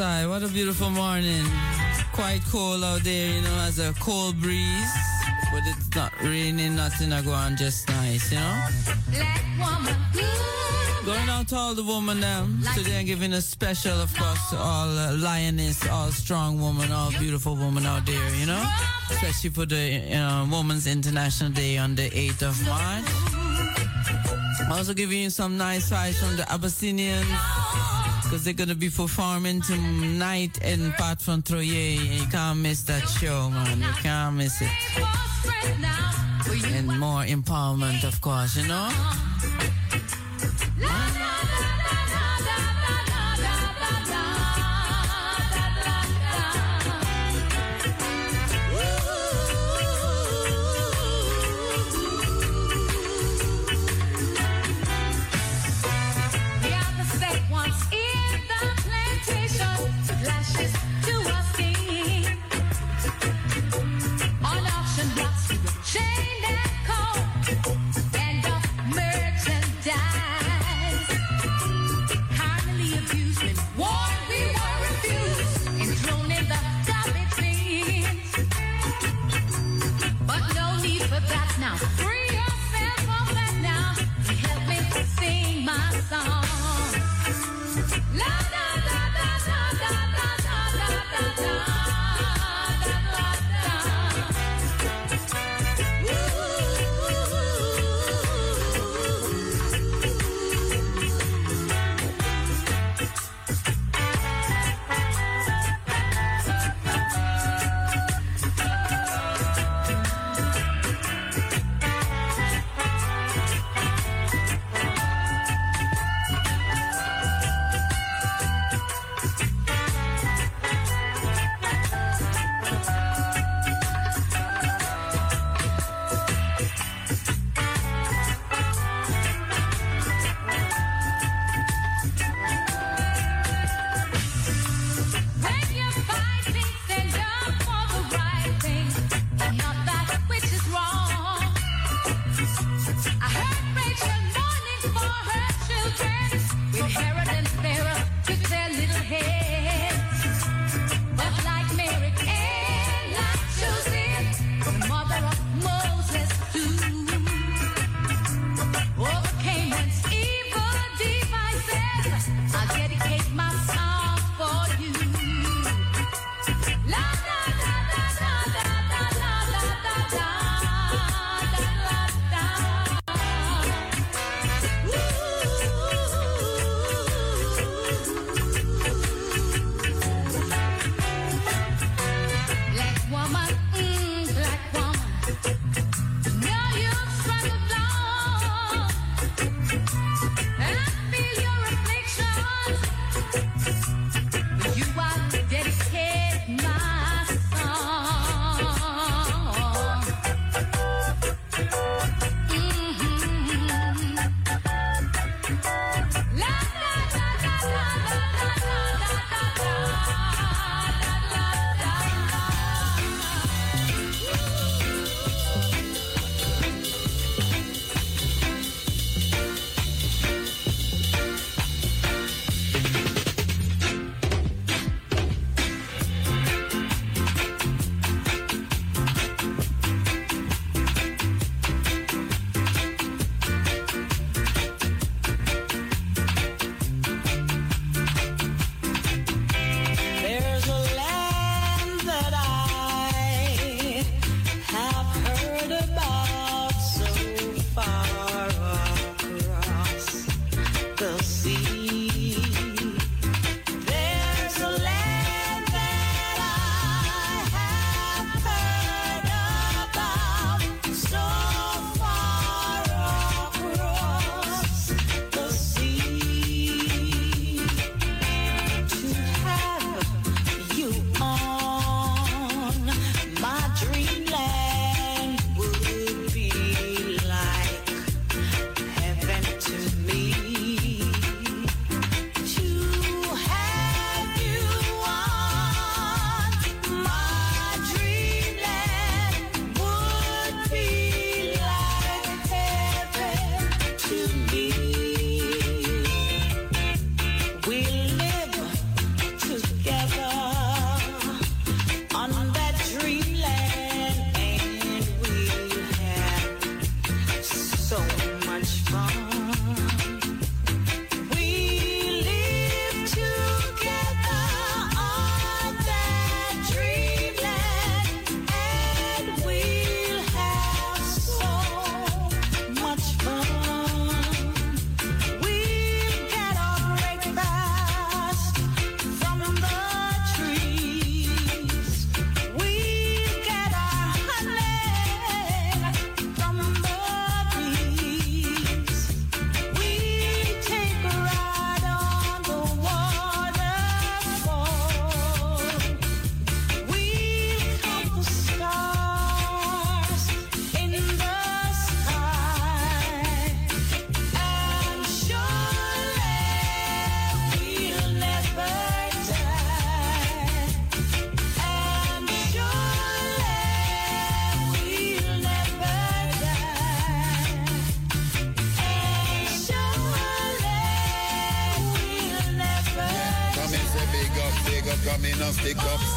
I. What a beautiful morning. Quite cold out there, you know, as a cold breeze. But it's not raining, nothing. I go on just nice, you know. Going out to all the women them. Today I'm giving a special, of course, to all uh, lioness, all strong women, all beautiful women out there, you know. Especially for the uh, Women's International Day on the 8th of March. Also giving you some nice vibes from the Abyssinians. Because they're going to be performing tonight in Pat from Troyer. You can't miss that show, man. You can't miss it. And more empowerment, of course, you know.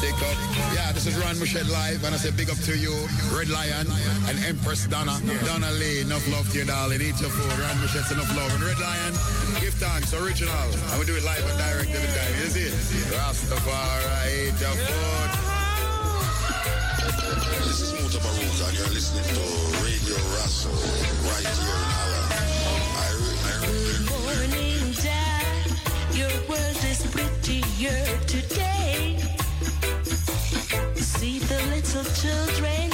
Stick up. Yeah, this is Ron Michelle live, and I say big up to you, Red Lion and Empress Donna. Donna Lee, enough love to you, darling. Eat your food. Ron Michelle, enough love. And Red Lion, give give thanks, original. And we do it live and direct every time. You see it? Rastafari, the food. This is Mutabaruka, and you're listening to Radio Rasso right here in Holland. I, I, Good morning, Dad. Your world is prettier today. The children,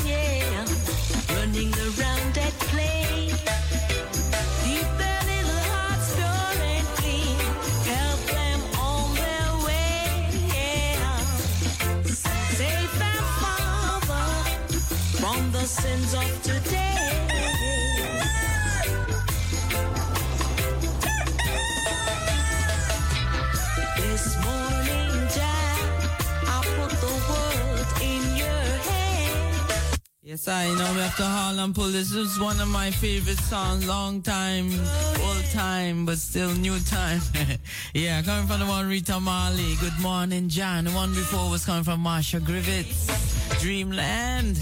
Yes, I know we have to haul and pull. This is one of my favorite songs, long time, old time, but still new time. yeah, coming from the one Rita Marley. Good morning, John. The one before was coming from Marcia Griffiths. Dreamland.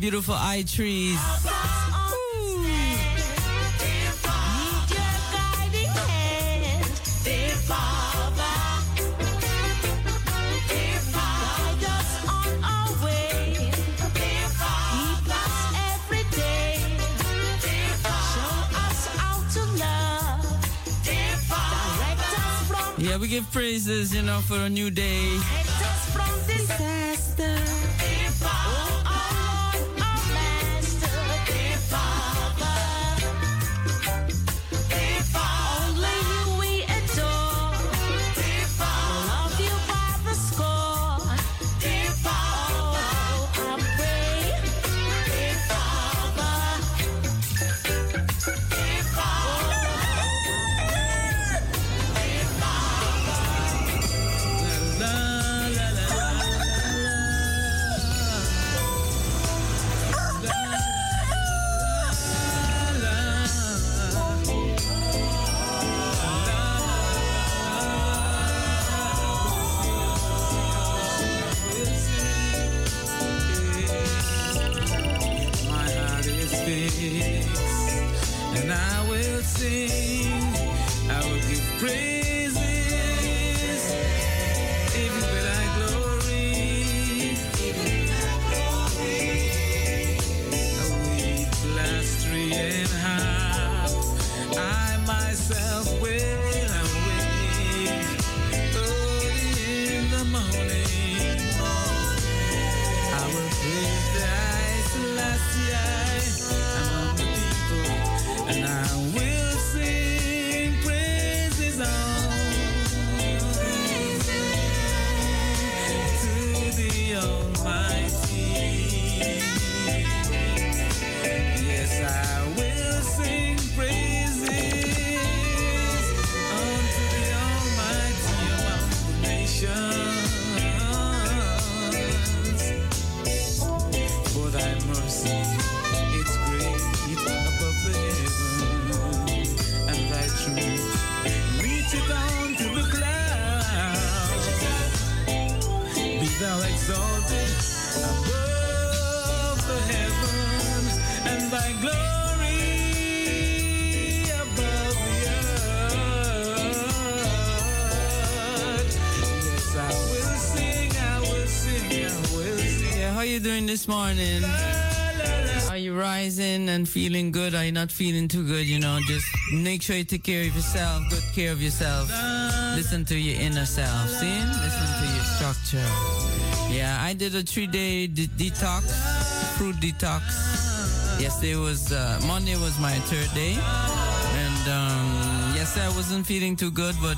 Direct eye trees. Yeah, we give praises, you know, for a new day. Morning? Are you rising and feeling good? Are you not feeling too good? You know, just make sure you take care of yourself, good care of yourself. Listen to your inner self. See? Listen to your structure. Yeah, I did a three day de- detox, fruit detox. Yesterday was, uh, Monday was my third day. And um, yesterday I wasn't feeling too good, but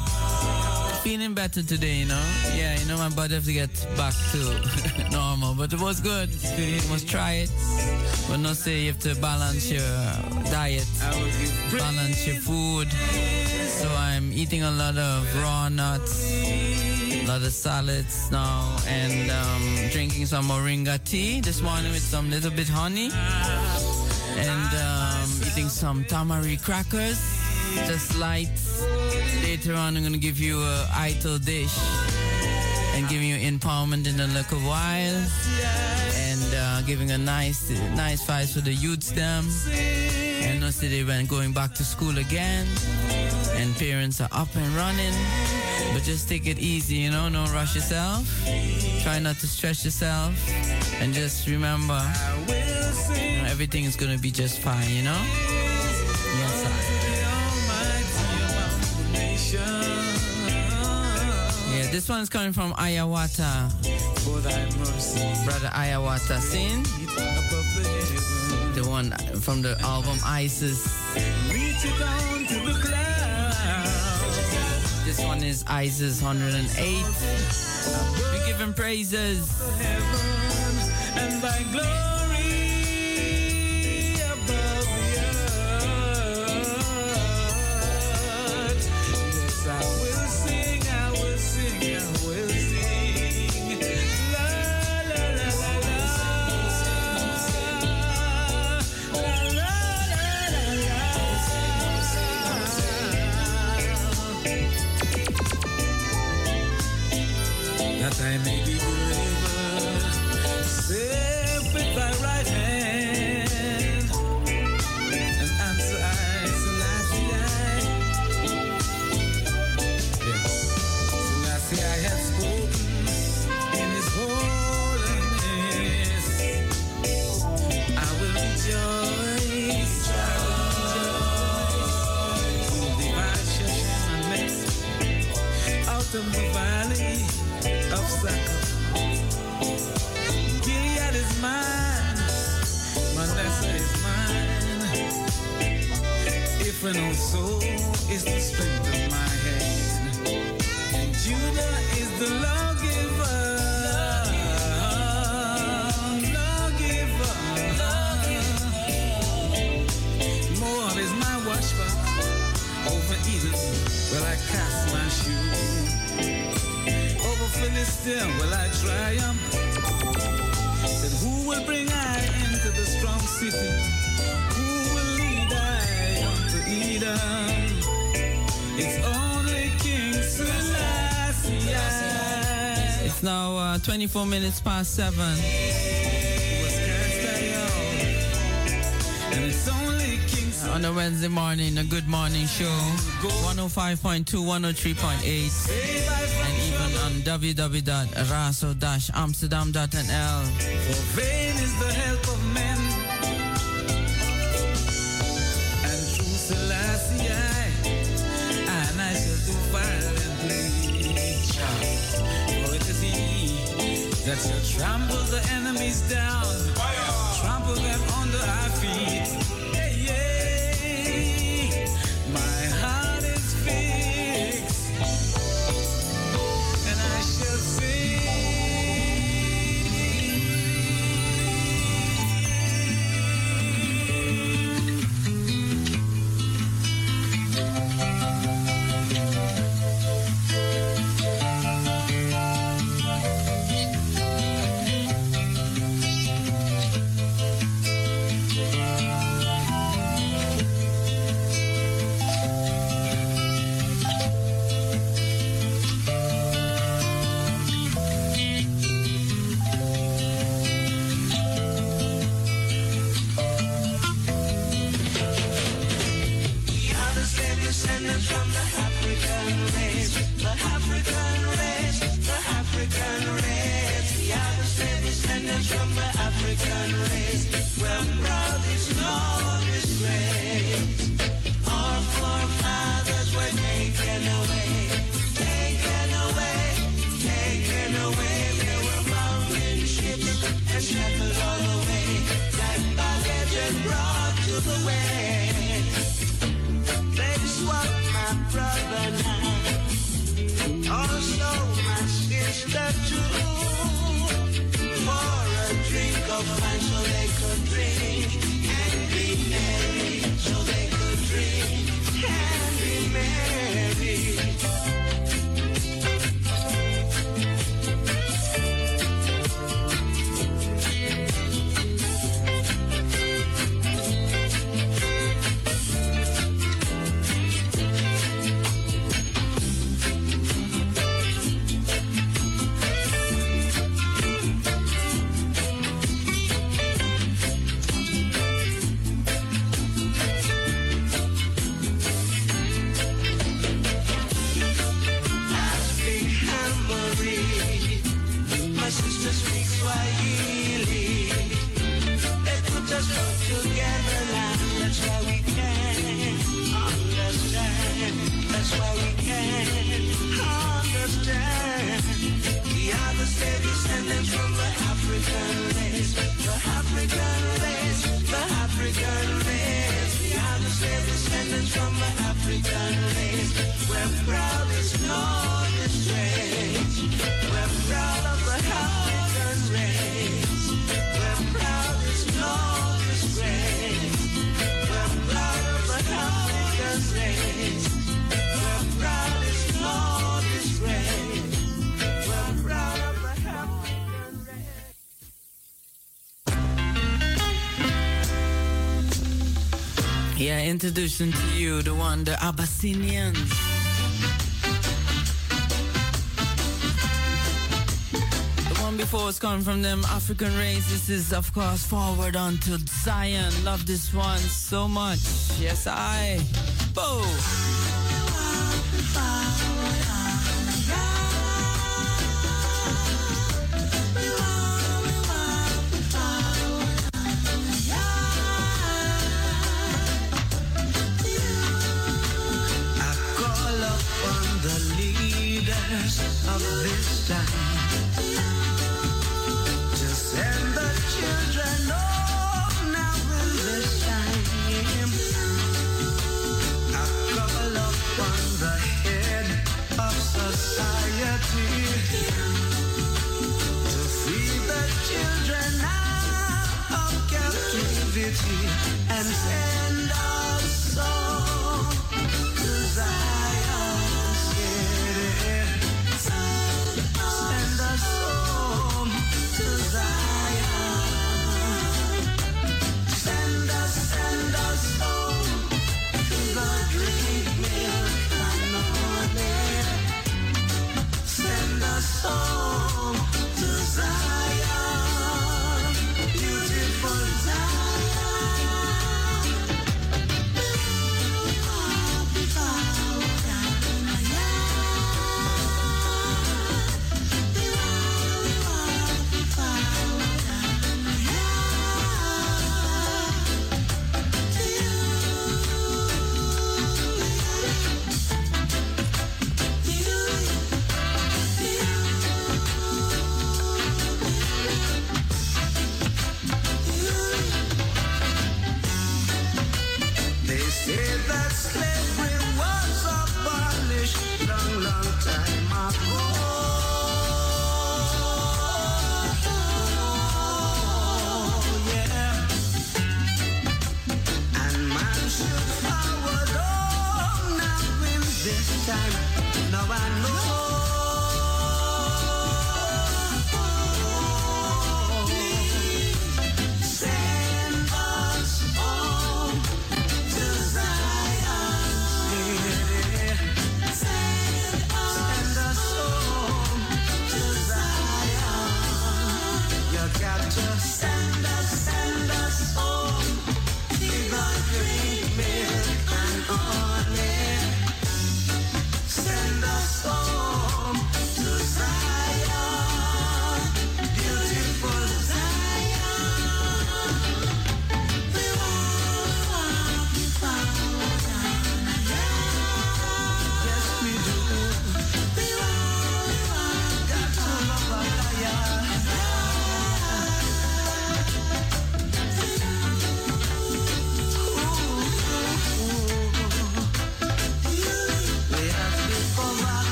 feeling better today, you know. Yeah, you know, my body have to get back to normal, but it was good. You must try it. But not say you have to balance your diet, balance your food. So I'm eating a lot of raw nuts, a lot of salads now, and um, drinking some moringa tea this morning with some little bit honey, and um, eating some tamari crackers, just lights. Later on, I'm gonna give you a idle dish and giving you empowerment in a little while, and uh, giving a nice, nice vibes for the youths them. And also they went going back to school again, and parents are up and running. But just take it easy, you know, don't rush yourself. Try not to stress yourself, and just remember, you know, everything is gonna be just fine, you know. Yeah, this one's coming from Ayawata. Brother Ayawata, sing. The one from the album Isis. This one is Isis 108. We give him praises. Ephraim also is the strength of my hand, and Judah is the lawgiver. Lawgiver. Moab is my watchback over Edom. Will I cast my shoe? Over Philistia will I triumph? Said, Who will bring I into the strong city? Who will lead I unto Edom? It's only King Selassie. It's now uh, 24 minutes past 7. And it's only King On a Wednesday morning, a good morning show. 105.2, 103.8. And even on www.raso-amsterdam.nl. For vain is the help of men, that shall trample the enemies down, trample them introducing to you the one, the Abyssinians. The one before was coming from them African races is of course Forward Unto Zion. Love this one so much. Yes, I. Boom.